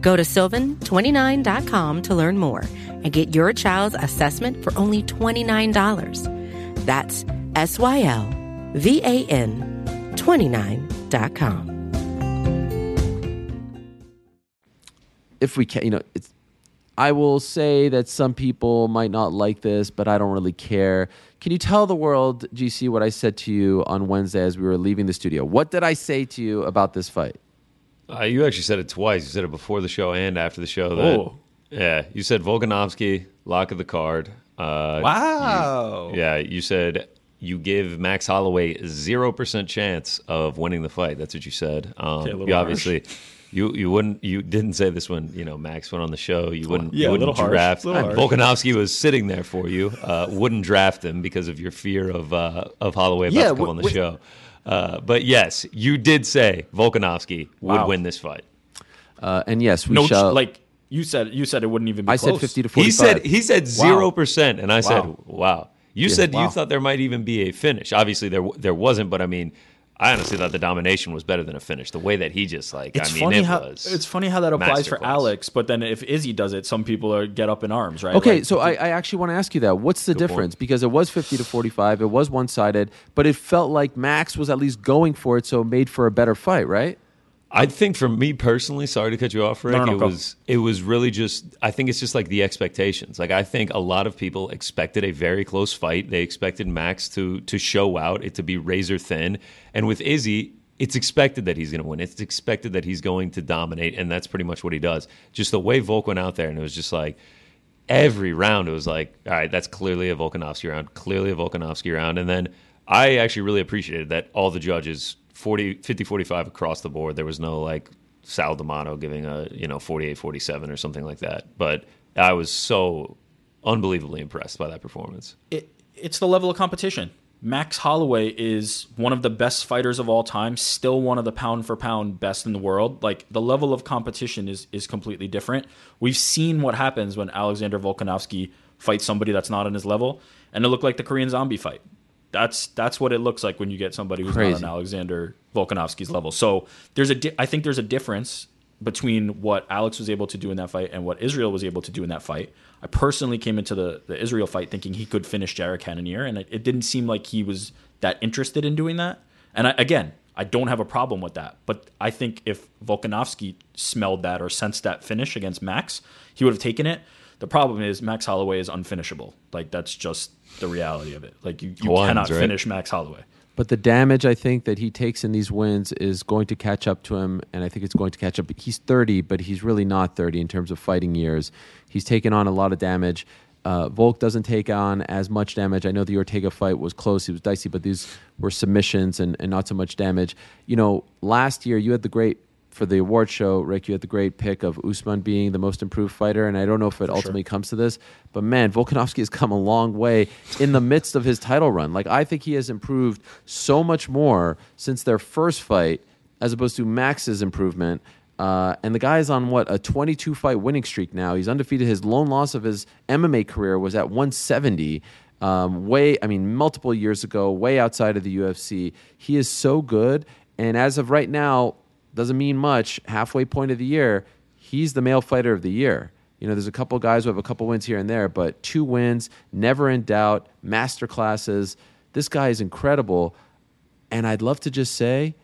Go to sylvan29.com to learn more and get your child's assessment for only $29. That's S Y L V A N 29.com. if we can, you know, it's. I will say that some people might not like this, but I don't really care. Can you tell the world, GC, what I said to you on Wednesday as we were leaving the studio? What did I say to you about this fight? Uh, you actually said it twice. You said it before the show and after the show. That, Oh. Yeah, you said Volkanovski, lock of the card. Uh, Wow. Yeah, you said you give Max Holloway zero percent chance of winning the fight. That's what you said. Um, Okay, you obviously, you you wouldn't you didn't say this when you know Max went on the show. You wouldn't Yeah, you wouldn't little harsh, draft. harsh. Volkanovski was sitting there for you. Uh, wouldn't draft him because of your fear of uh, of Holloway about Yeah, to come wh- on the wh- show. Uh, but yes, you did say Volkanovski would Wow. win this fight. Uh, and yes, we no, ch- shall. like you said, you said it wouldn't even be I close. said fifty to forty-five. He said he said zero percent, and I said, Wow. "Wow." You said wow. you thought there might even be a finish. Obviously, there there wasn't, but I mean, I honestly thought the domination was better than a finish. The way that he just like, It's I mean, funny it how was. it's funny how that applies for. Alex, but then if Izzy does it, some people are get up in arms, right? Okay, Like, so I, I actually want to ask you that. What's the point. difference? Because it was 50 to 45, it was one sided, but it felt like Max was at least going for it, so it made for a better fight, right? I think for me personally, sorry to cut you off, Rick. no, no, it go. was it was really just. I think it's just like the expectations. Like I think a lot of people expected a very close fight. They expected Max to to show out, it to be razor thin, and with Izzy. It's expected that he's going to win. It's expected that he's going to dominate, and that's pretty much what he does. Just the way Volk went out there, and it was just like every round, it was like, all right, that's clearly a Volkanovski round, clearly a Volkanovski round. And then I actually really appreciated that all the judges 40, 50, 45 across the board. There was no like Sal D'Amato giving a, you know, 48, 47 or something like that. But I was so unbelievably impressed by that performance. it, it's the level of competition. Max Holloway is one of the best fighters of all time, still one of the pound for pound best in the world. Like the level of competition is is completely different. We've seen what happens when Alexander Volkanovski fights somebody that's not on his level, and it looked like the Korean Zombie fight. That's that's what it looks like when you get somebody who's Crazy. not on Alexander Volkanovski's level. So there's a di- I think there's a difference between what Alex was able to do in that fight and what Israel was able to do in that fight. I personally came into the, the Israel fight thinking he could finish Jared Cannonier, and it, it didn't seem like he was that interested in doing that. And I, again, I don't have a problem with that. But I think if Volkanovski smelled that or sensed that finish against Max, he would have taken it. The problem is Max Holloway is unfinishable. Like that's just the reality of it. Like you, you Hawaiians, cannot right? finish Max Holloway. But the damage I think that he takes in these wins is going to catch up to him, and I think it's going to catch up. He's 30, but he's really not 30 in terms of fighting years. He's taken on a lot of damage. Uh, Volk doesn't take on as much damage. I know the Ortega fight was close; it was dicey, but these were submissions and, and not so much damage. You know, last year you had the great for the award show, Rick. You had the great pick of Usman being the most improved fighter, and I don't know if it ultimately comes to this, but man, Volkanovski has come a long way in the midst of his title run. Like I think he has improved so much more since their first fight, as opposed to Max's improvement. Uh, and the guy is on what a 22 fight winning streak now. He's undefeated. His lone loss of his MMA career was at 170. Um, way, I mean, multiple years ago, way outside of the UFC. He is so good, and as of right now, doesn't mean much. Halfway point of the year, he's the male fighter of the year. You know, there's a couple guys who have a couple wins here and there, but two wins, never in doubt, master classes. This guy is incredible. And I'd love to just say,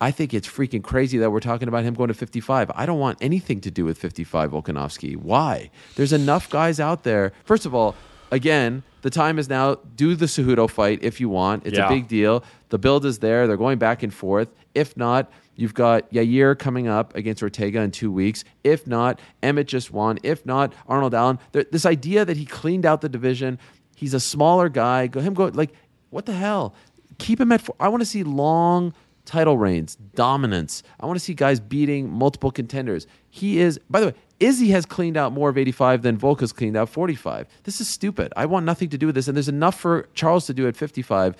I think it's freaking crazy that we're talking about him going to 55. I don't want anything to do with 55 Volkanovski. Why? There's enough guys out there. First of all, again, the time is now. Do the Cejudo fight if you want. It's Yeah. a big deal. The build is there. They're going back and forth. If not, you've got Yair coming up against Ortega in two weeks. If not, Emmett just won. If not, Arnold Allen. This idea that he cleaned out the division. He's a smaller guy. Go him go like what the hell? Keep him at. Four. I want to see long title reigns, dominance. I want to see guys beating multiple contenders. He is. By the way, Izzy has cleaned out more of 85 than Volk has cleaned out 45. This is stupid. I want nothing to do with this, and there's enough for Charles to do at 55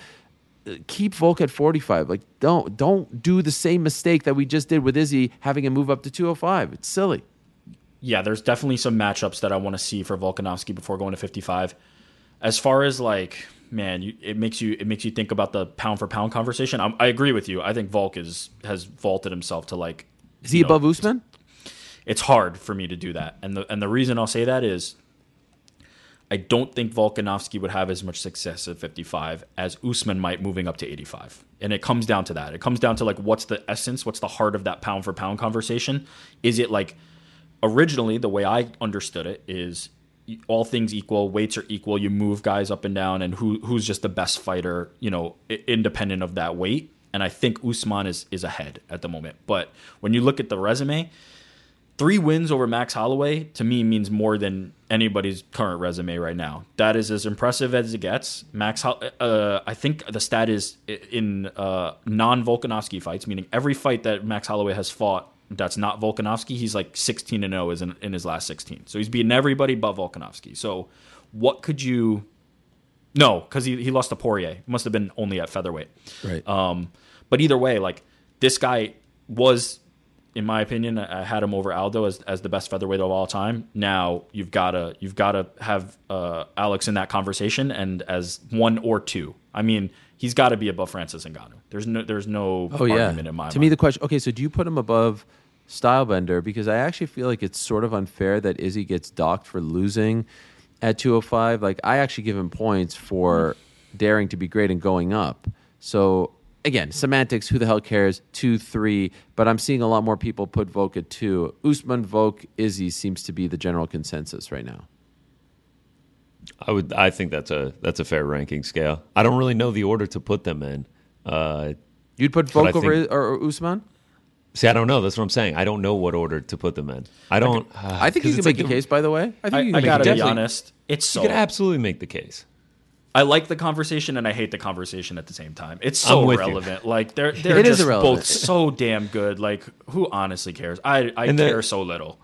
keep Volk at 45. Like don't don't do the same mistake that we just did with Izzy having him move up to 205. It's silly. yeah, there's definitely some matchups that I want to see for Volkanovski before going to 55. As far as like, man, you, it makes you it makes you think about the pound for pound conversation. i I agree with you. I think Volk is has vaulted himself to like. Is he know, above Usman? It's hard for me to do that, and the and the reason I'll say that is. I don't think Volkanovski would have as much success at 55 as Usman might moving up to 85. And it comes down to that. It comes down to like what's the essence, what's the heart of that pound for pound conversation? Is it like originally the way I understood it is all things equal, weights are equal, you move guys up and down and who who's just the best fighter, you know, independent of that weight. And I think Usman is is ahead at the moment. But when you look at the resume, three wins over Max Holloway to me means more than anybody's current resume right now. That is as impressive as it gets. Max, uh, I think the stat is in uh, non Volkanovski fights, meaning every fight that Max Holloway has fought that's not Volkanovski, he's like 16 and 0 is in, in his last 16. So he's beaten everybody but Volkanovski. So what could you? No, because he, he lost to Poirier. Must have been only at featherweight. Right. Um, but either way, like this guy was in my opinion, I had him over Aldo as, as the best featherweight of all time. Now you've gotta you've gotta have uh, Alex in that conversation and as one or two. I mean, he's got to be above Francis Ngannou. There's no there's no Oh yeah. argument in my mind. to mind. me, the question. Okay, so do you put him above Stylebender? Because I actually feel like it's sort of unfair that Izzy gets docked for losing at 205. Like I actually give him points for daring to be great and going up. So again, semantics. Who the hell cares? Two, three. But I'm seeing a lot more people put Volk at two. Usman, Volk, Izzy seems to be the general consensus right now. I would. I think that's a that's a fair ranking scale. I don't really know the order to put them in. Uh, You'd put But Volk over think- or, or Usman? see, I don't know. That's what I'm saying. I don't know what order to put them in. I don't. I think you 'cause can make like the case. By the way, I think I, you can I make gotta the be case. definitely- honest. It's so You could absolutely make the case. I like the conversation and I hate the conversation at the same time. It's so I'm you. Like they're they're It is just irrelevant. both so damn good. Like who honestly cares? I I And the- care so little.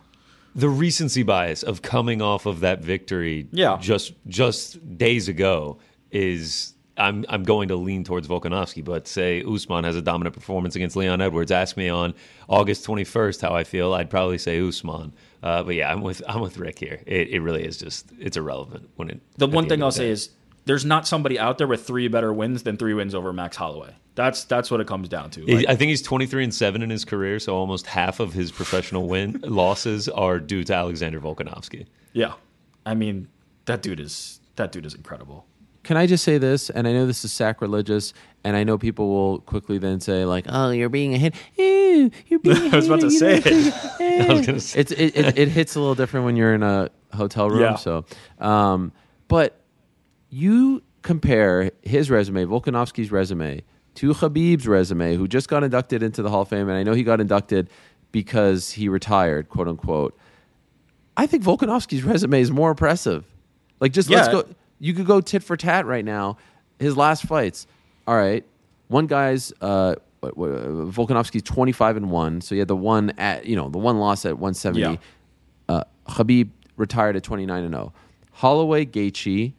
the recency bias of coming off of that victory Yeah. just just days ago is I'm I'm going to lean towards Volkanovski, but say Usman has a dominant performance against Leon Edwards. Ask me on August 21st how I feel. I'd probably say Usman. Uh, but yeah, I'm with I'm with Rick here. It, it really is just it's irrelevant when it. The one end thing I'll the say is there's not somebody out there with three better wins than three wins over Max Holloway. That's that's what it comes down to. Like, I think he's 23 and 7 in his career, so almost half of his professional win losses are due to Alexander Volkanovski. yeah, I mean that dude is that dude is incredible. Can I just say this? And I know this is sacrilegious, and I know people will quickly then say like, "Oh, you're being a hit." Ew, you're being. a I was about to say don't it. I was gonna say. It's it, it, it hits a little different when you're in a hotel room. Yeah. So, um, but you compare his resume, Volkanovski's resume, to Khabib's resume, who just got inducted into the Hall of Fame, and I know he got inducted because he retired, quote unquote. I think Volkanovski's resume is more impressive. Like, just let's go. You could go tit for tat right now. His last fights. All right, one guy's uh, Volkanovski's twenty five and one. So he had the one at you know the one loss at one seventy. Yeah. Uh, Khabib retired at twenty nine and zero. Holloway Gaethje,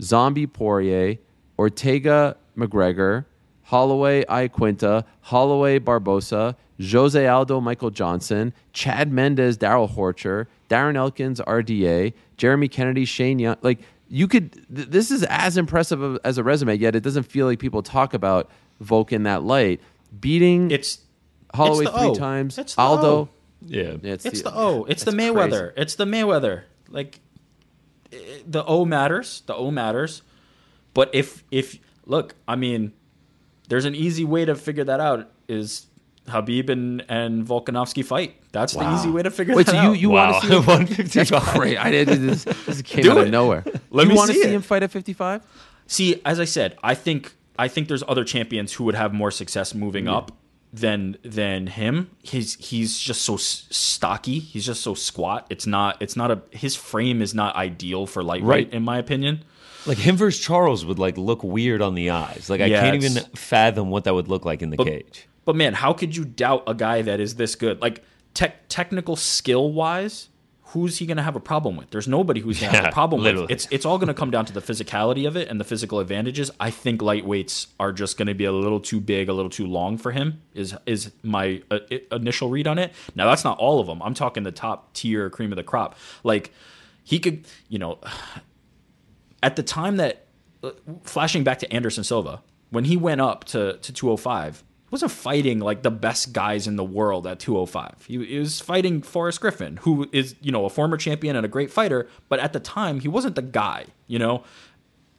Zombie Poirier, Ortega McGregor, Holloway Iaquinta, Holloway Barbosa, Jose Aldo Michael Johnson, Chad Mendes Darrell Horcher, Darren Elkins RDA, Jeremy Kennedy Shane Young. Like you could, th- this is as impressive of- as a resume. Yet it doesn't feel like people talk about Volk in that light. Beating It's Holloway it's the three O. times, It's the Aldo. O. Yeah. It's, It's the O. It's the Mayweather. crazy. It's the Mayweather. Like i- the O matters. The O matters. But if if look, I mean, there's an easy way to figure that out. Is Khabib and and Volkanovski fight? That's the easy way to figure out. Wait, that so out. you you Wow. want to see? Him, 155. that's great. I did this. This came Do out it. of nowhere. Let you me want to see see it. him fight at fifty five? See, as I said, I think I think there's other champions who would have more success moving up than than him. He's he's just so stocky. He's just so squat. It's not it's not a his frame is not ideal for lightweight Right. in my opinion. Like him versus Charles would like look weird on the eyes. Like I Yeah, can't even fathom what that would look like in the cage. But man, how could you doubt a guy that is this good? Like tech technical skill wise, who's he going to have a problem with? There's nobody who's going to have a problem literally. with. It's it's all going to come down to the physicality of it and the physical advantages. I think lightweights are just going to be a little too big, a little too long for him. Is is my uh, initial read on it? Now that's not all of them. I'm talking the top tier, cream of the crop. Like he could, you know, at the time that uh, flashing back to Anderson Silva when he went up to to 205 he wasn't fighting like the best guys in the world at 205 he, he was fighting Forrest Griffin who is you know a former champion and a great fighter but at the time he wasn't the guy you know?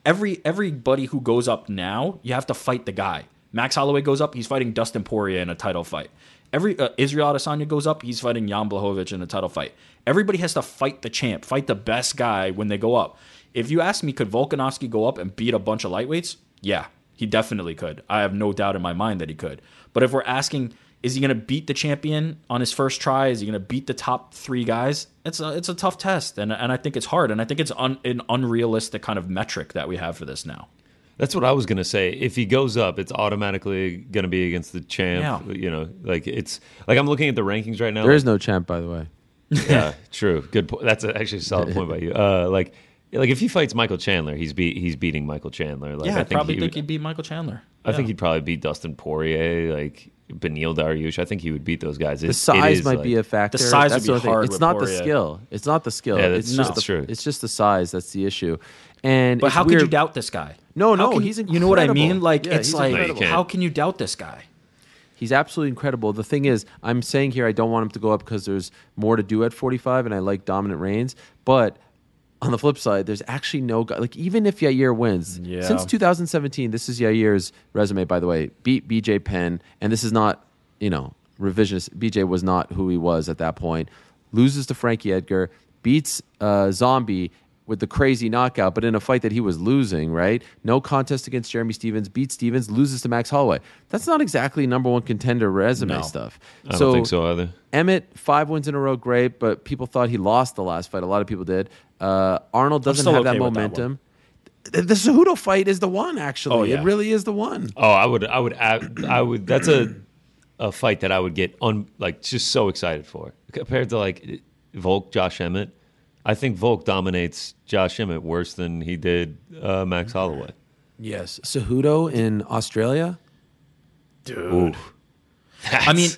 Every everybody who goes up now you have to fight the guy. Max Holloway goes up he's fighting Dustin Poirier in a title fight. Every uh, Israel Adesanya goes up he's fighting Jan Blachowicz in a title fight. Everybody has to fight the champ fight the best guy when they go up. If you ask me, could Volkanovski go up and beat a bunch of lightweights? Yeah, he definitely could. I have no doubt in my mind that he could. But if we're asking, is he going to beat the champion on his first try? Is he going to beat the top three guys? It's a, it's a tough test, and, and I think it's hard, and I think it's un, an unrealistic kind of metric that we have for this now. That's what I was gonna say. If he goes up, it's automatically gonna be against the champ. Yeah. You know, like it's like I'm looking at the rankings right now. There like, is no champ, by the way. yeah, true. Good point. That's actually a solid point by you. Uh, like, like if he fights Michael Chandler, he's beat he's beating Michael Chandler. Like, Yeah, I I, think probably he think would, he'd beat Michael Chandler. I think he'd probably beat Dustin Poirier. Like, Beneil Dariush. I think he would beat those guys. It- The size is, might like- be a factor. The size That's would be hard It's with not the skill. It's not the skill. Yeah, it's that's- just that's the, true. It's just the size. That's the issue. And But it's how could you doubt this guy? No, no, can- he's You know what I mean? Like Yeah, it's like incredible. how can you doubt this guy? He's absolutely incredible. The thing is, I'm saying here I don't want him to go up because there's more to do at 45, and I like dominant reigns. But on the flip side, there's actually no guy. Like even if Yair wins, Yeah. since 2017, this is Yair's resume, by the way. Beat BJ Penn, and this is not, you know, revisionist. BJ was not who he was at that point. Loses to Frankie Edgar, beats uh, Zombie with the crazy knockout, but in a fight that he was losing, right? No contest against Jeremy Stephens, beats Stephens, loses to Max Holloway. That's not exactly number one contender resume No. stuff. I don't think so either. Emmett, five wins in a row, great, but people thought he lost the last fight. A lot of people did. Uh, Arnold doesn't have that okay that momentum. the, the Cejudo fight is the one, actually. Oh, yeah. It really is the one. Oh, I would, I would, add- I would. That's a a fight that I would get un, like just so excited for compared to like Volk, Josh Emmett. I think Volk dominates Josh Emmett worse than he did uh, Max Holloway. Yes. Cejudo in Australia? Dude. I mean,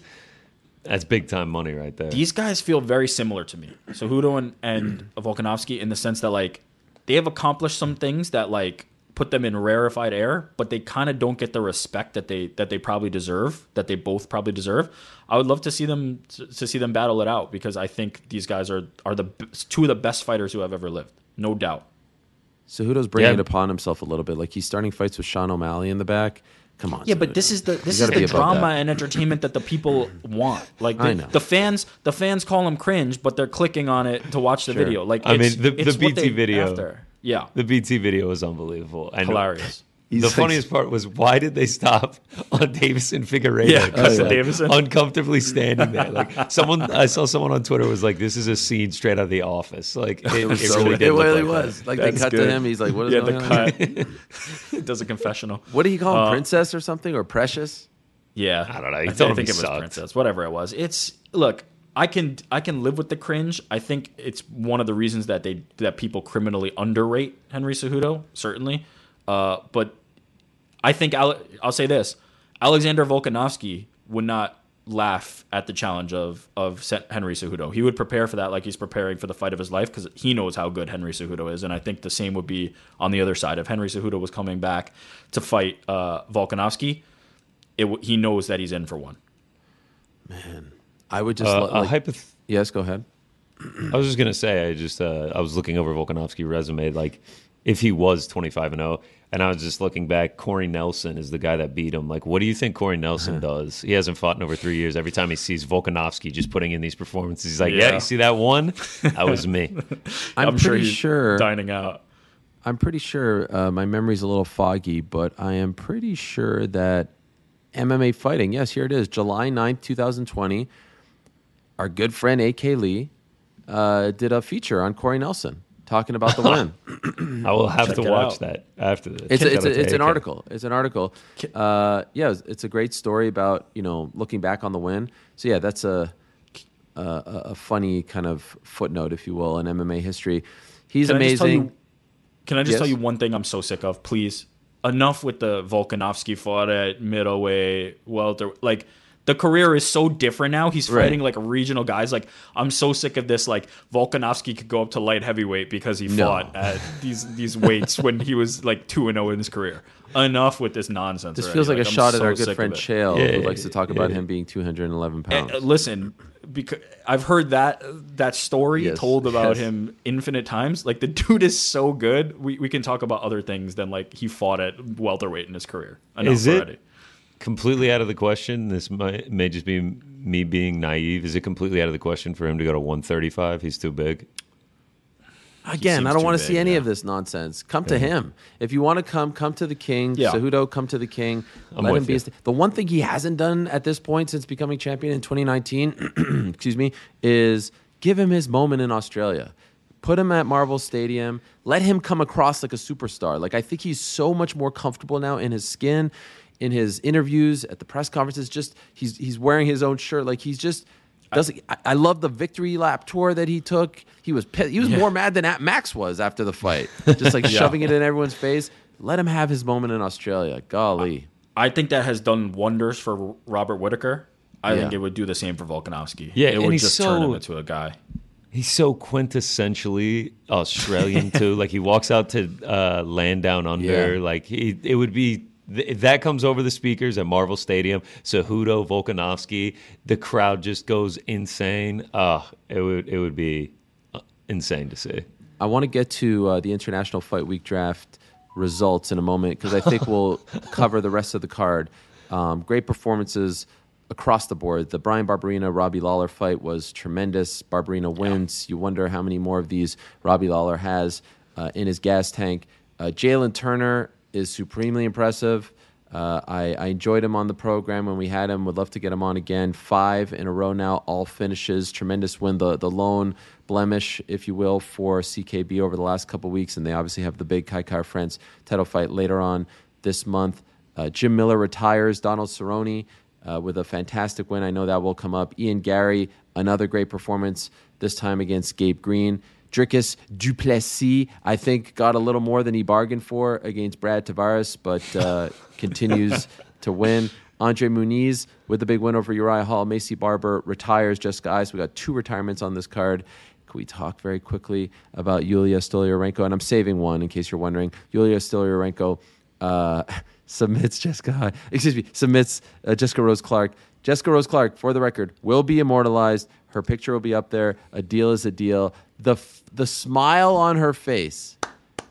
That's big time money right there. these guys feel very similar to me. Cejudo and, and Volkanovski in the sense that like they have accomplished some things that like put them in rarefied air, but they kind of don't get the respect that they that they probably deserve, that they both probably deserve. I would love to see them to, to see them battle it out because I think these guys are are the two of the best fighters who have ever lived, no doubt. Cejudo's bringing Yeah. it upon himself a little bit. Like he's starting fights with Sean O'Malley in the back. Come on. Yeah, but this is the this is the drama and entertainment that the people want. Like I the, know. the fans, the fans call them cringe, but they're clicking on it to watch the Sure. video. Like I it's- mean, the- it's the BT video. after. yeah, the BT video was unbelievable. And hilarious. The He's like- funniest part was why did they stop on Deiveson Figueiredo? Yeah, Because, oh, yeah. Deiveson. uncomfortably standing there. Like someone, I saw someone on Twitter was like, "This is a scene straight out of The Office." Like it, it, So really it did look really like was. that. Like That's they cut good. to him. He's like, what is yeah, going the on? cut does a confessional. What do you call him? Uh, Princess or something? Or Precious? Yeah, I don't know. He I, told think, I think it was sucked. princess, whatever it was. It's look. I can I can live with the cringe. I think it's one of the reasons that they that people criminally underrate Henry Cejudo, certainly. Uh, but I think Ale- I'll say this: Alexander Volkanovski would not laugh at the challenge of of Henry Cejudo. He would prepare for that like he's preparing for the fight of his life because he knows how good Henry Cejudo is, and I think the same would be on the other side. If Henry Cejudo was coming back to fight uh, Volkanovski, it w- he knows that he's in for one. Man, I would just. Uh, let, a like, hypoth- yes, go ahead. I was just gonna say, I just uh, I was looking over Volkanovski resume, like if he was twenty five and zero, and I was just looking back. Corey Nelson is the guy that beat him. Like, what do you think Corey Nelson does? He hasn't fought in over three years. Every time he sees Volkanovski just putting in these performances, he's like, "Yeah, Yeah. you see that one? That was me." I'm, sure pretty he's sure. dining out. I'm pretty sure uh, my memory's a little foggy, but I am pretty sure that MMA fighting, yes, here it is, July 9th, 2020. Our good friend AK Lee uh, did a feature on Corey Nelson talking about the win. I will have Check to watch out. that after this. It's, a, it's, a, it's an article. It's an article. Uh, yeah, it's, it's a great story about you know looking back on the win. So yeah, that's a a, a funny kind of footnote, if you will, in MMA history. He's Can I amazing. you- Can I just Yes? tell you one thing I'm so sick of, please? Enough with the Volkanovski fought at middleweight, welter. Like the career is so different now. He's Right. fighting like regional guys. Like I'm so sick of this. Like Volkanovski could go up to light heavyweight because he No. fought at these these weights when he was like two and zero in his career. Enough with this nonsense. This already. feels like, a I'm shot at our good friend. Chael, Yeah, who likes to talk about yeah. him being 211 pounds. Uh, listen, because I've heard that that story Yes, told about yes. him infinite times. Like the dude is so good. We we can talk about other things than like he fought at welterweight in his career. Enough Is it- already. Completely out of the question. This might, may just be me being naive. Is it completely out of the question for him to go to 135? He's too big. Again, I don't want to see any yeah. of this nonsense. Come to him. If you want to come, come to the king. Yeah. Cejudo, come to the king. I'm Let him be. you. His, the one thing he hasn't done at this point since becoming champion in 2019, excuse me, is give him his moment in Australia. Put him at Marvel Stadium. Let him come across like a superstar. Like I think he's so much more comfortable now in his skin, in his interviews, at the press conferences. Just he's he's wearing his own shirt. Like he's just doesn't. I, I love the victory lap tour that he took. He was pi- he was more mad than Max was after the fight, just like shoving it in everyone's face. Let him have his moment in Australia. Golly, I think that has done wonders for Robert Whittaker. I think it would do the same for Volkanovski. Yeah, it would he's just turn so- him into a guy. He's so quintessentially Australian too. like he walks out to uh, land down under. Yeah. Like he, it would be th- that comes over the speakers at Marvel Stadium. Cejudo, Volkanovski, the crowd just goes insane. Uh, it would it would be uh, insane to see. I want to get to uh, the International Fight Week draft results in a moment because I think we'll cover the rest of the card. Um, great performances across the board. The Bryan Barberena Robbie Lawler fight was tremendous. Barberena wins. You wonder how many more of these Robbie Lawler has uh, in his gas tank. Uh, Jalin Turner is supremely impressive. Uh, I, I enjoyed him on the program when we had him. Would love to get him on again. Five in a row now, all finishes. Tremendous win. The the lone blemish, if you will, for CKB over the last couple weeks, and they obviously have the big Kai Kara France title fight later on this month. Uh, Jim Miller retires. Donald Cerrone uh, with a fantastic win. I know that will come up. Ian Garry, another great performance. This time against Gabe Green. Dricus du Plessis, I think, got a little more than he bargained for against Brad Tavares, but uh, continues to win. Andre Muniz with the big win over Uriah Hall. Maycee Barber retires. Jessica Ice. We got two retirements on this card. Can we talk very quickly about Julija Stoliarenko? And I'm saving one in case you're wondering. Julija Stoliarenko uh, submits Jessica. Excuse me, submits uh, Jessica Rose Clark. Jessica Rose Clark, for the record, will be immortalized. Her picture will be up there. A deal is a deal. The f- the smile on her face,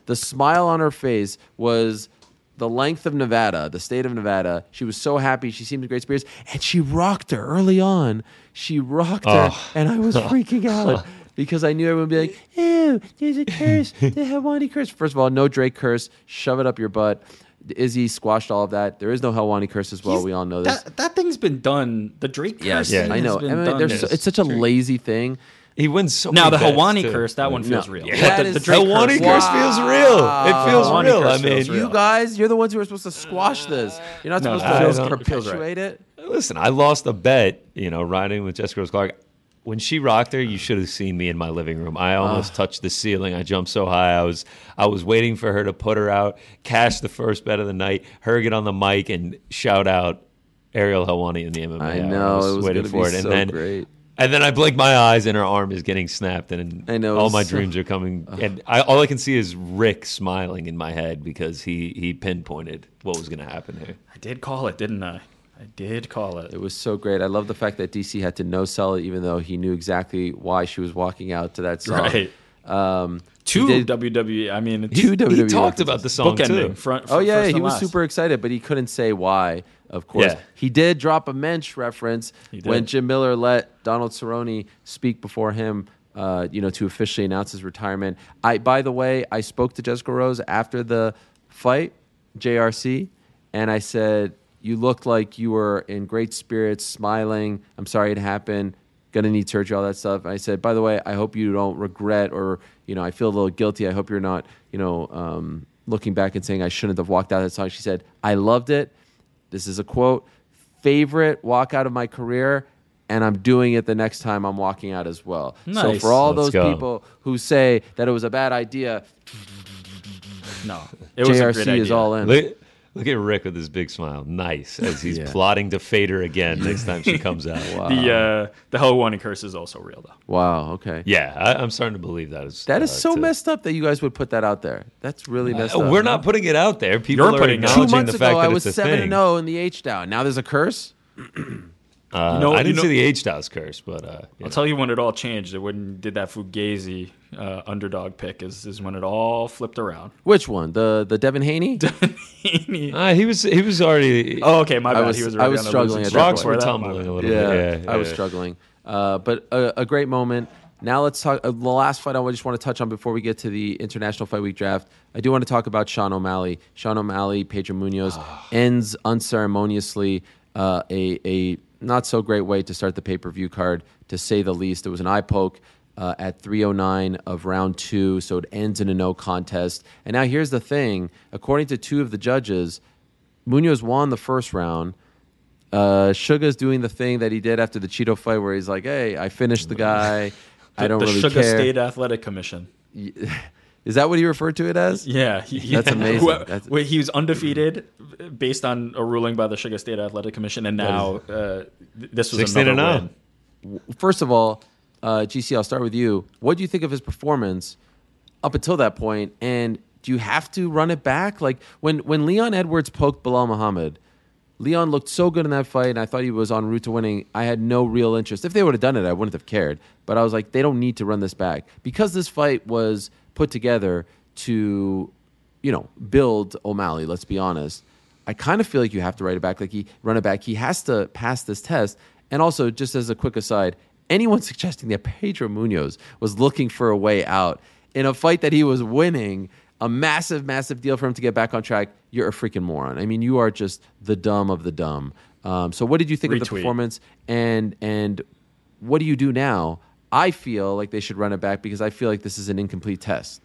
the smile on her face was the length of Nevada, the state of Nevada. She was so happy. She seemed in great spirits, and she rocked her early on. She rocked her, oh. and I was freaking out because I knew everyone would be like, "Ew, there's a curse, the Helwani curse." First of all, no Drake curse. Shove it up your butt. Izzy squashed all of that. There is no Helwani curse as well. He's- we all know this. That, that thing's been done. The Drake curse. Yeah. I know. has been I mean, done. so- it's such a lazy thing. He wins so now many the bets, Helwani curse. That one feels No. real. Yeah, But that the, is- the Drake Helwani curse. curse feels real. It feels Helwani real. I mean, feels real. You guys, you're the ones who are supposed to squash this. You're not No, supposed no, to feels- it feels right. perpetuate it. Listen, I lost a bet, you know, riding with Jessica Rose Clark. When she rocked her, you should have seen me in my living room. I almost ah. touched the ceiling. I jumped so high. I was I was waiting for her to put her out, cash the first bet of the night, her get on the mic and shout out Ariel Helwani in the MMA. I know, was it was waiting for be it. And so then great. and then I blink my eyes and her arm is getting snapped and I know, all my so- dreams are coming and I, all I can see is Rick smiling in my head because he he pinpointed what was going to happen here. I did call it, didn't I? I did call it. It was so great. I love the fact that DC had to no sell it, even though he knew exactly why she was walking out to that song. Right. Um, Two did- WWE. I mean, Two He WWE talked about the song too. bookending. Front, Oh yeah, he was last. super excited, but he couldn't say why. Of course, Yeah. he did drop a mensch reference when Jim Miller let Donald Cerrone speak before him. Uh, you know, to officially announce his retirement. I, by the way, I spoke to Jessica Rose after the fight, JRC, and I said, "You looked like you were in great spirits, smiling. I'm sorry it happened. Gonna need surgery, all that stuff." And I said, "By the way, I hope you don't regret, or you know, I feel a little guilty. I hope you're not, you know, um, looking back and saying I shouldn't have walked out of that song." She said, "I loved it. This is a quote. Favorite walk out of my career." And I'm doing it the next time I'm walking out as well. So for all Let's those go. people who say that it was a bad idea, No, it was a great JRC is all in. Look, look at Rick with his big smile. Nice. As he's Yeah. plotting to fade her again next time she comes out. wow. The uh, the Helwani curse is also real though. Wow. Okay. Yeah, I, I'm starting to believe that is. That is uh, so too. messed up that you guys would put that out there. That's really messed Uh, up. We're not putting it out there. People You're are putting it out. Two acknowledging months the ago, fact that I was seven and zero in the H down. Now there's a curse. Uh, You know- I didn't know- see the H House curse, but uh, I'll know. tell you when it all changed. It when did that Fugazi uh, underdog pick is is when it all flipped around. Which one? The the Devin Haney? Uh, he was he was already. oh, okay, my I bad. was- he was I was on struggling losing at that rocks were tumbling a little yeah, bit. Yeah, I was yeah. struggling. Uh, but a, a great moment. Now let's talk. Uh, the last fight I just want to touch on before we get to the International Fight Week draft. I do want to talk about Sean O'Malley. Sean O'Malley, Pedro Munhoz ends unceremoniously uh, a a not so great way to start the pay per view card, to say the least. It was an eye poke. Uh, at 309 of round two, so it ends in a no contest. And now here's the thing: according to two of the judges, Munhoz won the first round. Uh, Suga's doing the thing that he did after the Chito fight, where he's like, "Hey, I finished the guy. I don't the really Sugar care." The Sugar State Athletic Commission. Is that what he referred to it as? Yeah, he, That's yeah. amazing. Who- That's- where he was undefeated based on a ruling by the Sugar State Athletic Commission, and now uh, this was 16 another and win. First of all, uh, GC, I'll start with you. What do you think of his performance up until that point? And do you have to run it back? Like when when Leon Edwards poked Belal Muhammad, Leon looked so good in that fight, and I thought he was en route to winning. I had no real interest. If they would have done it, I wouldn't have cared. But I was like, they don't need to run this back because this fight was put together to, you know, build O'Malley. Let's be honest. I kind of feel like you have to write it back. Like he run it back. He has to pass this test. And also, just as a quick aside, anyone suggesting that Pedro Munhoz was looking for a way out in a fight that he was winning, a massive, massive deal for him to get back on track, you're a freaking moron. I mean, you are just the dumb of the dumb. Um, so, what did you think of the performance? And and what do you do now? I feel like they should run it back because I feel like this is an incomplete test.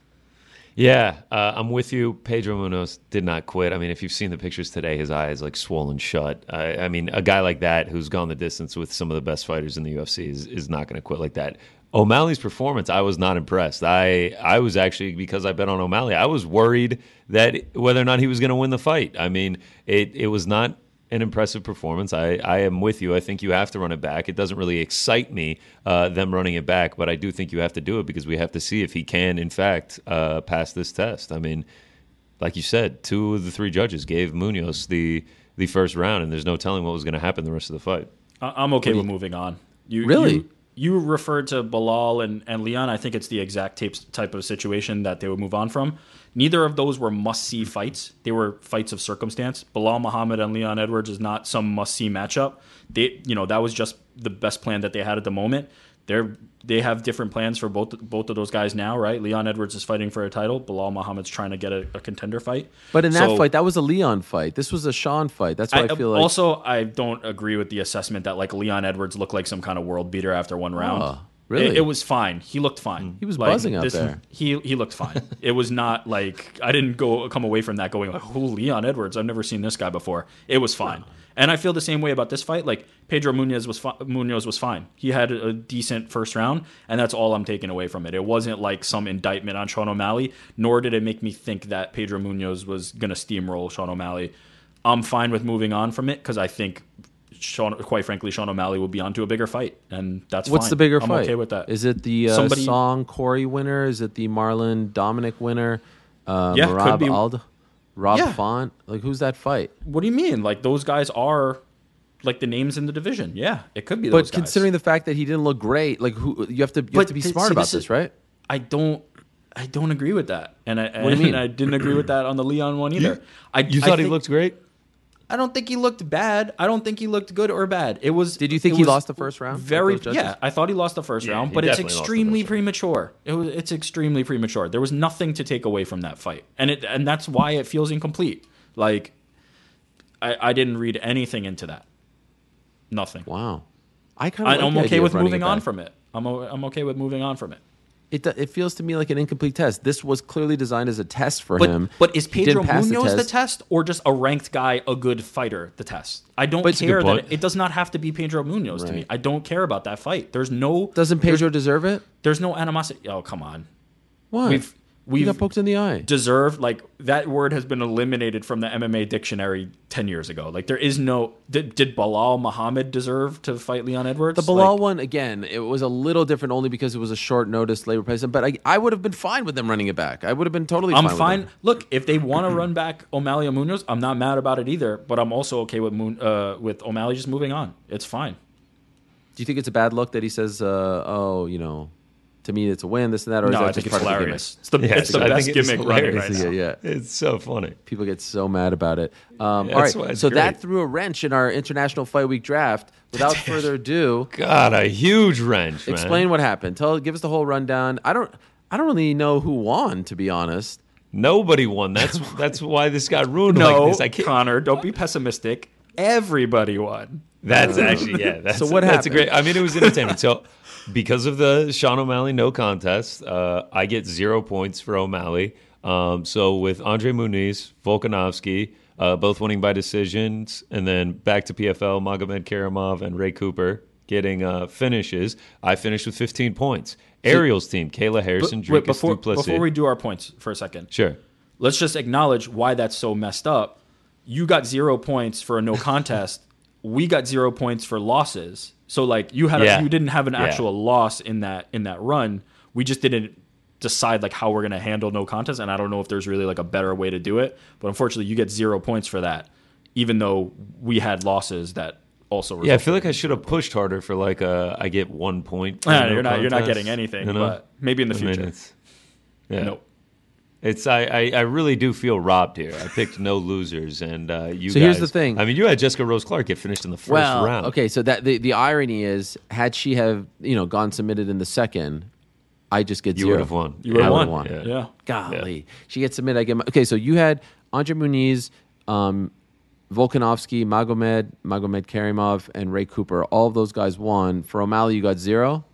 Yeah, uh, I'm with you. Pedro Munhoz did not quit. I mean, if you've seen the pictures today, his eyes like swollen shut. I, I mean, a guy like that who's gone the distance with some of the best fighters in the UFC is, is not going to quit like that. O'Malley's performance, I was not impressed. I I was actually because I bet on O'Malley, I was worried that whether or not he was going to win the fight. I mean, it it was not an impressive performance. I, I am with you. I think you have to run it back. It doesn't really excite me, uh, them running it back, but I do think you have to do it because we have to see if he can, in fact, uh, pass this test. I mean, like you said, two of the three judges gave Munhoz the, the first round, and there's no telling what was going to happen the rest of the fight. I- I'm okay with moving on. You Really? You, you referred to Belal and, and Leon. I think it's the exact type of situation that they would move on from. Neither of those were must see fights. They were fights of circumstance. Belal Muhammad and Leon Edwards is not some must see matchup. They, you know, that was just the best plan that they had at the moment. They're they have different plans for both both of those guys now, right? Leon Edwards is fighting for a title. Belal Muhammad's trying to get a, a contender fight. But in that So- fight, that was a Leon fight. This was a Sean fight. That's why I, I, feel like also I don't agree with the assessment that like Leon Edwards looked like some kind of world beater after one round. Oh, really? It, it was fine. He looked fine. Mm. He was Like, buzzing out there. He he looked fine. it was not like I didn't go come away from that going like, "Oh, Leon Edwards, I've never seen this guy before." It was fine. And I feel the same way about this fight. Like Pedro Munhoz was fi- Munhoz was fine. He had a decent first round, and that's all I'm taking away from it. It wasn't like some indictment on Sean O'Malley, nor did it make me think that Pedro Munhoz was going to steamroll Sean O'Malley. I'm fine with moving on from it because I think, Sean, quite frankly, Sean O'Malley will be onto a bigger fight, and that's What's fine. the bigger I'm fight? okay with that. Is it the uh, Somebody- Song Cory winner? Is it the Marlon Dominick winner? Uh, Yeah, could be. Ald, Rob Yeah. Font. Like who's that fight? What do you mean? Like those guys are like the names in the division. Yeah, it could be But those guys. considering the fact that he didn't look great, like who you have to you have to be th- smart see, about this this, is- right? I don't. I don't agree with that, and I what do you and mean? I didn't agree with that on the Leon one either. I You I thought he looked great? I don't think he looked bad. I don't think he looked good or bad. It was. Did you think he lost the first round Very. Yeah, I thought he lost the first Yeah, round, but it's definitely lost the extremely premature. It was. It's extremely premature. There was nothing to take away from that fight, and it and that's why it feels incomplete. Like, I I didn't read anything into that. Nothing. Wow. I kind I, of. I'm okay with moving on from it. I'm o- I'm okay with moving on from it. It. It feels to me like an incomplete test. This was clearly designed as a test for But him. but is Pedro didn't pass Munhoz the test. or just a ranked guy, a good fighter, the test? I don't But it's a good care that it, it does not have to be Pedro Munhoz to me. I don't care about that fight. There's no Doesn't Pedro deserve it? there's no animosity. Oh come on, Why? we've we've got poked in the eye. deserved like that word has been eliminated from the MMA dictionary ten years ago. Like there is no did, did Belal Muhammad deserve to fight Leon Edwards? The Belal Like, one again, it was a little different only because it was a short notice labor replacement. But I, I would have been fine with them running it back. I would have been totally. I'm fine. fine. Look, if they want to run back O'Malley and Munhoz, I'm not mad about it either. But I'm also okay with Moon, uh, with O'Malley just moving on. It's fine. Do you think it's a bad look that he says, uh, "Oh, you know, to me it's a win, this and that," or is no, that I think just it's part of the hilarious. It's the, Yeah, it's the I best think it's gimmick running right hilarious. now. gimmick? Yeah, yeah. It's so funny. People get so mad about it. Um, Yeah, all that's right, why so that threw a wrench in our international fight week draft. Without further ado, God, a huge wrench, man. explain what happened. Tell, give us the whole rundown. I don't, I don't really know who won, to be honest. Nobody won. That's that's why this got ruined No, like this. I can't. Connor, don't be pessimistic. Everybody won. That's actually yeah. That's, So what happened? That's a happened? great. I mean, it was entertainment. so because of the Sean O'Malley no contest, uh, I get zero points for O'Malley. Um, so with Andre Muniz, Volkanovski, uh, both winning by decisions, and then back to PFL, Magomed Karamov and Ray Cooper getting uh, finishes. I finished with 15 points. Ariel's team: Kayla Harrison, But- wait, before before we do our points for a second, sure. let's just acknowledge why that's so messed up. You got zero points for a no contest. We got zero points for losses. So like you had, Yeah. a, you didn't have an Yeah. actual loss in that in that run. We just didn't decide like how we're gonna handle no contest, and I don't know if there's really like a better way to do it. But unfortunately, you get zero points for that, even though we had losses that also. Yeah, I feel like I should have pushed harder for like a I get one point. for Ah, no you're not you're not getting anything, you know? but maybe in the I mean, future. yeah. Nope. It's I, I, I really do feel robbed here. I picked no losers, and uh, you. So guys, here's the thing. I mean, you had Jessica Rose Clark get finished in the first well, round. okay. So that the, the irony is, had she have you know gone submitted in the second, I just get You zero. would have won. You would've I won. won. Yeah. Yeah. Golly, she gets submitted. I get my, okay. So you had Andre Muniz, um, Volkanovski, Magomed, Magomed Karimov, and Ray Cooper. All of those guys won. For O'Malley, you got zero.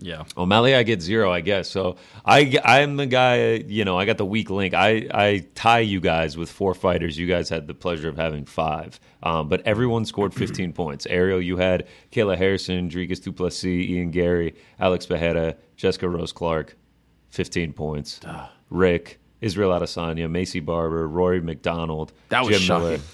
Yeah. O'Malley, I get zero, I guess. So I, I'm the guy. You know, I got the weak link. I, I tie you guys with four fighters. You guys had the pleasure of having five, um, but everyone scored 15 points. Ariel, you had Kayla Harrison, Dricus du Plessis, Ian Garry, Alex Pereira, Jessica Rose Clark, 15 points. Rick, Israel Adesanya, Maycee Barber, Rory MacDonald, That was Jim Miller, shocking.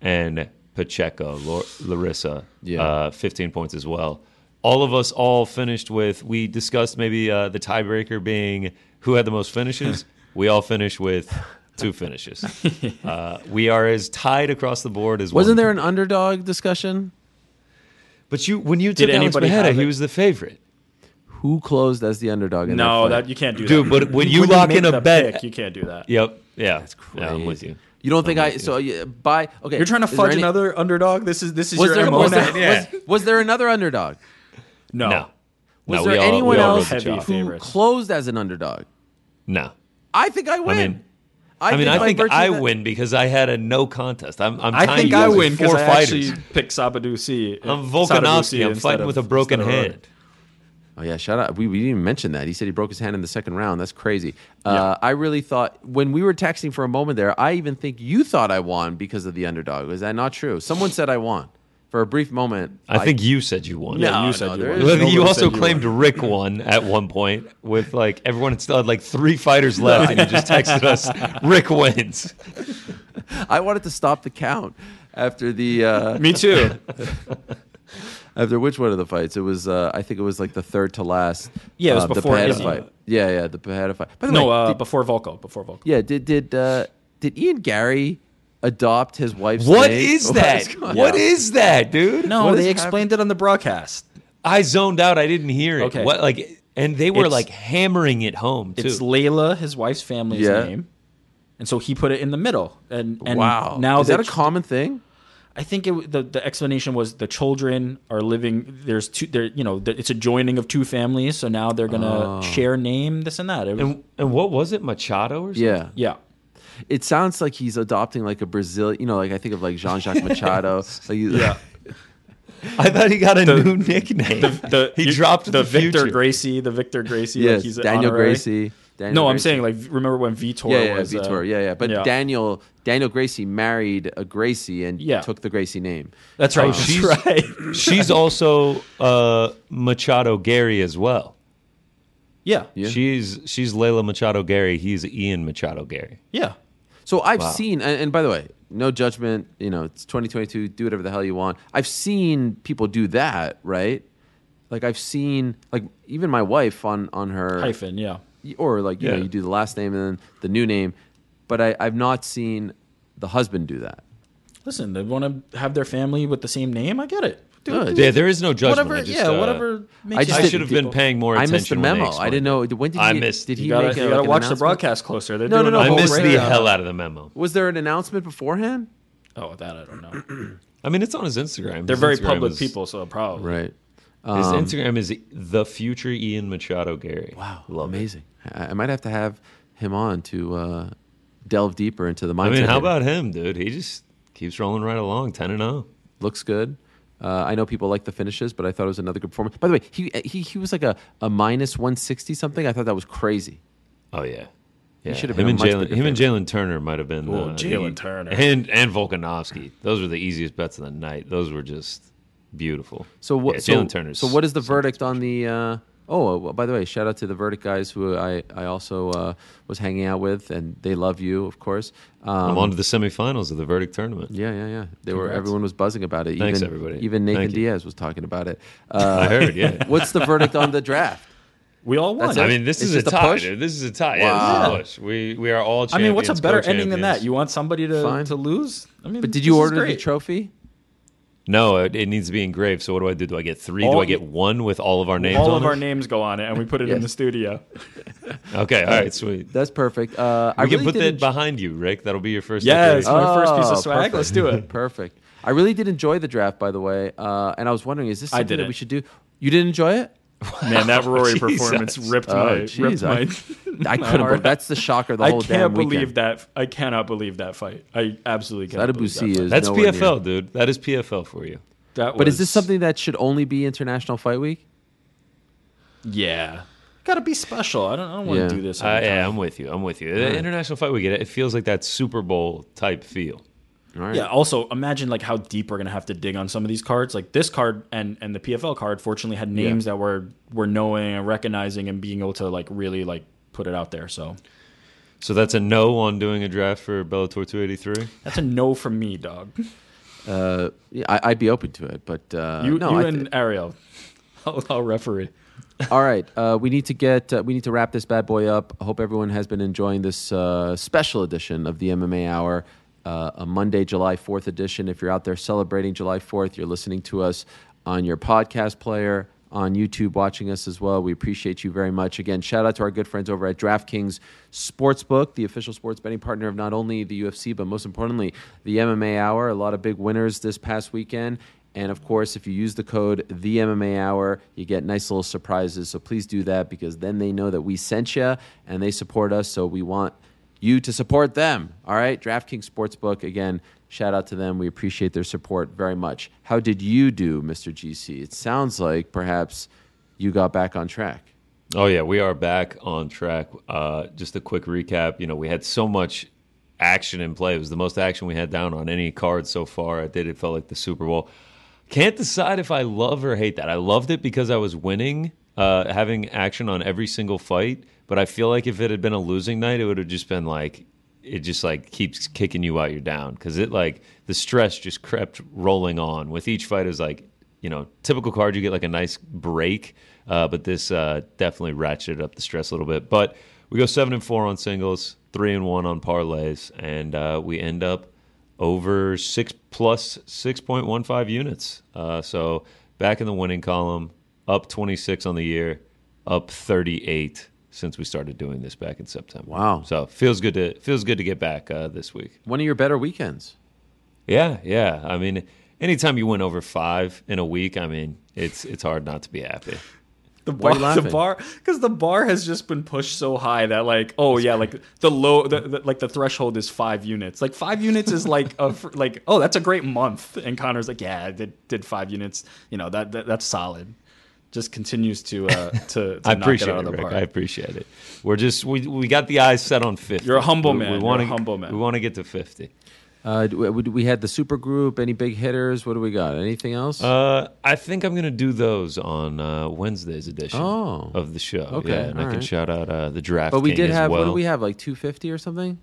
and Pacheco, Lor- Larissa, Yeah. uh, 15 points as well. All of us all finished with, we discussed maybe uh, the tiebreaker being who had the most finishes. we all finished with two finishes. uh, we are as tied across the board as Wasn't one. there an underdog discussion? But you, when you took Did Alex anybody Pereira, he was the favorite. Who closed as the underdog? In No, that, that you can't do Dude, that. but when you lock make in a bet- pick, you can't do that. Yep. Yeah. That's crazy. Yeah, I'm with you. You don't think I'm I? you. So yeah, by okay. You're trying to fudge any- another underdog. This is this is Was your there, was, now. there, was, was there another underdog? No. No. Was no, there all, anyone else Heavy who favorites. closed as an underdog? No. I think I win. mean, I mean, I think I that- win because I had a no contest. I'm, I'm I think I win because four I fighters. actually picked Sadibou Sy. I'm Volkanovski. I'm fighting with a broken hand. Oh yeah, shout out. We, we didn't even mention that. He said he broke his hand in the second round. That's crazy. Uh, I really thought when we were texting for a moment there, I even think you thought I won because of the underdog. Is that not true? Someone said I won for a brief moment. I think you said you won. No, you no, said you won. is- Look, you also you claimed Rick won at one point with like everyone still had like three fighters left, and you just texted us Rick wins. I wanted to stop the count after the uh, Me too. after which one of the fights? It was uh, I think it was like the third to last. Yeah, it was uh, before Pereira Izzy. fight. Yeah, yeah, the Pereira fight. By the no, way, uh, did- before Volko. Before Volko. yeah, did did uh, did Ian Garry adopt his wife's What name? is What that? is What on? that, dude? No, What they is explained it on the broadcast. I zoned out. I didn't hear it. Okay. What like? And they were It's- like hammering it home too. It's Layla, his wife's family's Yeah. name, and so he put it in the middle. And, and wow. now is that they a common thing? I think it, the the explanation was the children are living. There's two. There, you know, th- it's a joining of two families. So now they're gonna oh. share name, this and that. It was- and, and what was it, Machado or something? Yeah. yeah, It sounds like he's adopting like a Brazil. You know, like I think of like Jean Jacques Machado. Like, yeah. I thought he got a new nickname. The he you- dropped the, the, Victor future. Gracie, the Victor Gracie. yes, like he's an Daniel honorary. Gracie. Daniel No, I'm saying like remember when Vitor yeah, yeah, was uh, Vitor. yeah, yeah. But yeah. Daniel Daniel Gracie married a Gracie and Yeah. took the Gracie name. That's right. Oh, that's she's- right. She's also uh, Machado Garry as well. yeah, Yeah. She's she's Layla Machado Garry. He's Ian Machado Garry. yeah. So I've seen, and, and by the way, no judgment. You know, it's 2022. Do whatever the hell you want. I've seen people do that, right? Like I've seen, like even my wife on on her Hyphen. Yeah. or like you know you do the last name and then the new name, but I, I've not seen the husband do that. Listen, they want to have their family with the same name. I get it. Good. Yeah, there is no judgment. Whatever. I just, yeah. uh, whatever. Makes I just I should have been paying more attention. I missed the memo. I didn't know. When did he? I he? missed- Did he You gotta, make a, you gotta like, an watch the broadcast closer. They're No, doing no, a no, I Oh, missed the hell out of the memo. Was there an announcement beforehand? Oh, that I don't know. I mean, it's on his Instagram. They're His very Instagram public is- people, so probably. Right. His Um, Instagram is the future Ian Machado Garry. Wow, love amazing. I, I might have to have him on to uh, delve deeper into the mindset. I mean, how about him, dude? He just keeps rolling right along, ten and oh. zero. looks good. Uh, I know people like the finishes, but I thought it was another good performance. By the way, he he, he was like a, a minus one sixty something. I thought that was crazy. Oh yeah. Yeah, should have him been a and Jalin. Him and Jalin Turner might have been Oh, uh, Jalin Turner. and and Volkanovski. Those were the easiest bets of the night. Those were just beautiful. So what? Yeah, so, Jalin Turner's so what is the verdict on the uh, Oh, well, by the way, shout out to the Verdict guys who I I also uh, was hanging out with, and they love you, of course. Um, I'm on to the semifinals of the verdict tournament. yeah, yeah, yeah. They were everyone was buzzing about it. Thanks, even, everybody. Even Nathan Thank you. Diaz was talking about it. Uh, I heard, yeah. what's the verdict on the draft? We all won. That's I mean, this It's is a just a tie. push? This is a tie. Wow. Yeah, this is a push. We we are all. I mean, what's a better ending than that? You want somebody to, Fine. to lose? I mean, But did you is order the trophy? No, it, it needs to be engraved. So what do I do? Do I get three? All do I get one with all of our names All on of our names go on it, and we put it in the studio. Okay, all right, sweet. That's perfect. Uh, I We can really put that enjoy- behind you, Rick. That'll be your first. Yes, decoration. my first piece of Oh, swag. perfect. Let's do it. Perfect. I really did enjoy the draft, by the way, uh, and I was wondering, is this I something that didn't. we should do? You didn't enjoy it? Man, that Rory Jesus. performance ripped Oh, my jeez, ripped I- my. I my couldn't. heart believe That's the shocker. of The I whole can't damn believe weekend. that. I cannot believe that fight. I absolutely cannot. believe Adabusi that fight. is That's PFL, near. dude. That is PFL for you. That was, But is this something that should only be International Fight Week? Yeah, gotta be special. I don't. I don't want Yeah. to do this. Uh, yeah. I'm with you. I'm with you. The International fight we get, it feels like that Super Bowl type feel. Right. Yeah. Also, imagine like how deep we're gonna have to dig on some of these cards. Like this card and and the PFL card, fortunately, had names that were were knowing and recognizing and being able to like really like put it out there. So So that's a no on doing a draft for Bellator 283. that's a no from me, dog. Uh, yeah, I, I'd be open to it, but uh, You no. you I and Ariel, I'll, I'll referee. all right, uh, we need to get uh, we need to wrap this bad boy up. I hope everyone has been enjoying this uh, special edition of the MMA Hour, uh, a Monday, July Fourth edition. If you're out there celebrating July Fourth, you're listening to us on your podcast player, on YouTube, watching us as well. We appreciate you very much. Again, shout out to our good friends over at DraftKings Sportsbook, the official sports betting partner of not only the UFC but most importantly the MMA Hour. A lot of big winners this past weekend. And of course, if you use the code the MMA Hour, you get nice little surprises. So please do that because then they know that we sent you and they support us. So we want you to support them. All right, DraftKings Sportsbook again. Shout out to them. We appreciate their support very much. How did you do, Mr. GC? It sounds like perhaps you got back on track. Oh yeah, we are back on track. Uh, just a quick recap. You know, we had so much action in play. It was the most action we had down on any card so far. I did. It felt like the Super Bowl. Can't decide if I love or hate that. I loved it because I was winning, uh, having action on every single fight. But I feel like if it had been a losing night, it would have just been like it just like keeps kicking you out. You're down because it like the stress just crept rolling on. With each fight, Is like you know typical card. You get like a nice break, uh, but this uh, definitely ratcheted up the stress a little bit. But we go seven and four on singles, three and one on parlays, and uh, we end up over six plus 6.15 units. Uh, so back in the winning column, up 26 on the year, up 38 since we started doing this back in September. Wow. So feels good to feels good to get back uh, this week. One of your better weekends. Yeah, yeah. I mean, anytime you win over five in a week, I mean, it's it's hard not to be happy. The Why are bar, you the bar, because the bar has just been pushed so high that like, oh yeah, like the low, the, the, like the threshold is five units. Like five units is like a like, oh, that's a great month. And Connor's like, yeah, I did did five units. You know that, that that's solid. Just continues to uh to, to I knock appreciate it out of the Rick. park. I appreciate it. We're just we we got the eyes set on fifty. You're a humble We- man. We want a humble man. We want to get to fifty. Uh, do- we we had the super group. Any big hitters? What do we got? Anything else? Uh, I think I'm gonna do those on uh, Wednesday's edition Oh. of the show. Okay, yeah, and I can right. shout out uh, the draft. but we King did have. well. What do we have? Like two fifty or something?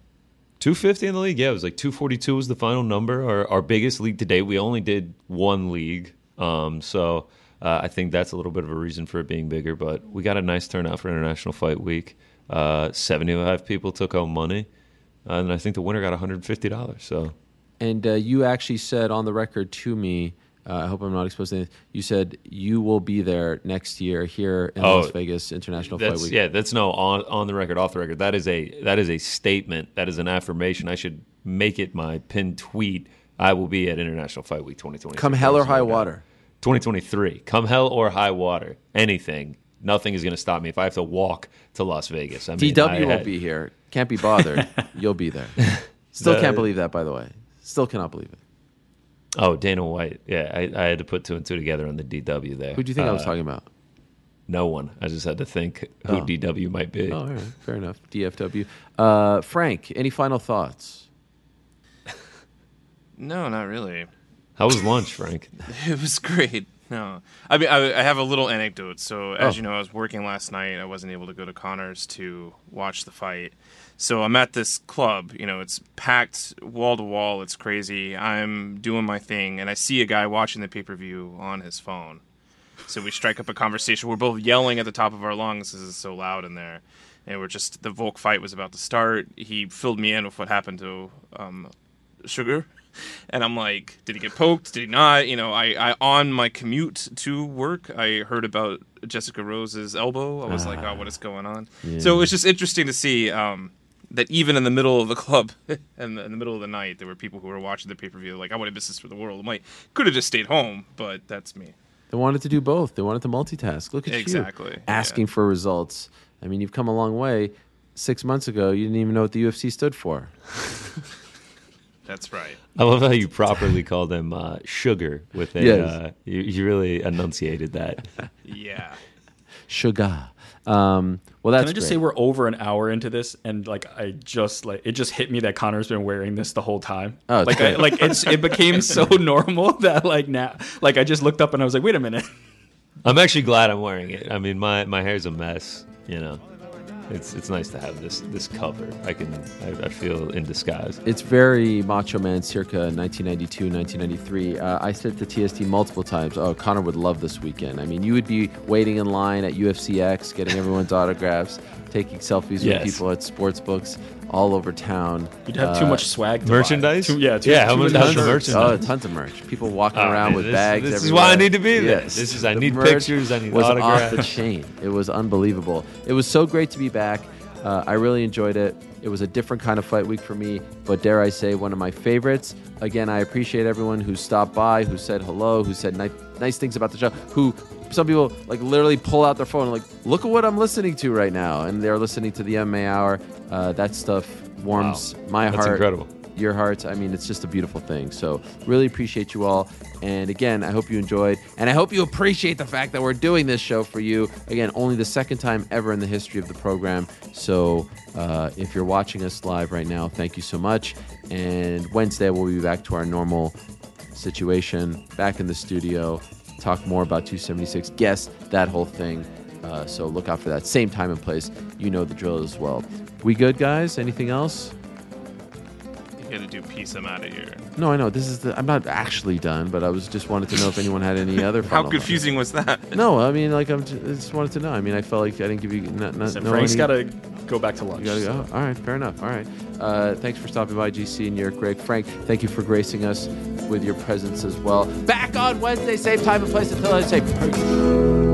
250 in the league. Yeah, it was like 242 was the final number. Our, our biggest league to date. We only did one league, um, so uh, I think that's a little bit of a reason for it being bigger. But we got a nice turnout for International Fight Week. Uh, 75 people took home money, uh, and I think the winner got 150 dollars. So And uh, you actually said on the record to me. Uh, I hope I'm not exposing. anything, You said you will be there next year here in Oh, Las Vegas International Fight Week. yeah, that's no on on the record, off the record. That is a that is a statement. That is an affirmation. I should make it my pinned tweet. I will be at International Fight Week 2020. Come hell or high water. 2023. Come hell or high water. Anything. Nothing is going to stop me if I have to walk to Las Vegas. I mean, DW I won't had- be here. Can't be bothered. You'll be there. Still The- can't believe that, by the way. Still cannot believe it. Oh, Dana White. Yeah, I, I had to put two and two together on the DW there. Who do you think I was Uh, talking about? No one. I just had to think who Oh. DW might be. Oh, all right. Fair enough. DFW. Uh, Frank, any final thoughts? No, not really. How was lunch, Frank? It was great. No, I mean I, I have a little anecdote. So as Oh. you know, I was working last night. I wasn't able to go to Connors to watch the fight. So I'm at this club. You know, it's packed wall to wall. It's crazy. I'm doing my thing, and I see a guy watching the pay per view on his phone. So we strike up a conversation. We're both yelling at the top of our lungs. This is so loud in there, and we're just the Volk fight was about to start. He filled me in with what happened to um, Sugar. And I'm like, did he get poked? Did he not? You know, I, I on my commute to work, I heard about Jessica Rose's elbow. I was like, oh, what is going on? So it was just interesting to see um, that even in the middle of the club, in in the middle of the night, there were people who were watching the pay per view. Like, I would have missed this for the world. I might could have just stayed home, but that's me. They wanted to do both. They wanted to multitask. Look at Exactly, you yeah. asking for results. I mean, you've come a long way. Six months ago, you didn't even know what the UFC stood for. That's right. I love how you properly call them uh, sugar with a. Yes. Uh, you, you really enunciated that. Yeah. Sugar. Um, well, that's Can I just great. say we're over an hour into this, and like I just like it just hit me that Connor's been wearing this the whole time. Oh, it's like I, like it's it became so normal that like now like I just looked up and I was like, wait a minute. I'm actually glad I'm wearing it. I mean, my, my hair's a mess. You know, it's it's nice to have this this cover. I can I, I feel in disguise. It's very Macho Man circa 1992, 1993. Uh, I said to TST multiple times, oh, Connor would love this weekend. I mean, you would be waiting in line at UFCX, getting everyone's autographs, taking selfies Yes. with people at sports books all over town. You'd have too Uh, much swag. To buy. merchandise? Too, yeah, too, Yeah, how much- many how's the shirts. merchandise? Oh, tons of merch. People walking Oh, around man, with this- bags. this is why I need to be there. Yes. This is- I The need merch pictures, I need was off the chain. It was unbelievable. It was so great to be back. Uh, I really enjoyed it. It was a different kind of fight week for me, but dare I say, one of my favorites. Again, I appreciate everyone who stopped by, who said hello, who said ni- nice things about the show. Who some people like literally pull out their phone and like, look at what I'm listening to right now, and they're listening to the MMA Hour. Uh, that stuff warms my That's heart incredible. your hearts. I mean, it's just a beautiful thing. So, really appreciate you all. And again, I hope you enjoyed. And I hope you appreciate the fact that we're doing this show for you. Again, only the second time ever in the history of the program. So, uh, if you're watching us live right now, thank you so much. And Wednesday, we'll be back to our normal situation, back in the studio, talk more about 276 guests, that whole thing. Uh, so, look out for that. Same time and place. You know the drill as well. We good, guys? Anything else? You got to do peace. I'm out of here. No, I know. This is the. I'm not actually done, but I was just wanted to know if anyone had any other. How final confusing was that? No, I mean, like I'm. Just, I just wanted to know. I mean, I felt like I didn't give you. Not, not, So no Frank's any- got to go back to lunch. You gotta go. so- All right, fair enough. All right. Uh, thanks for stopping by, GC and York Greg. Frank, thank you for gracing us with your presence as well. Back on Wednesday, same time and place. Until I say peace.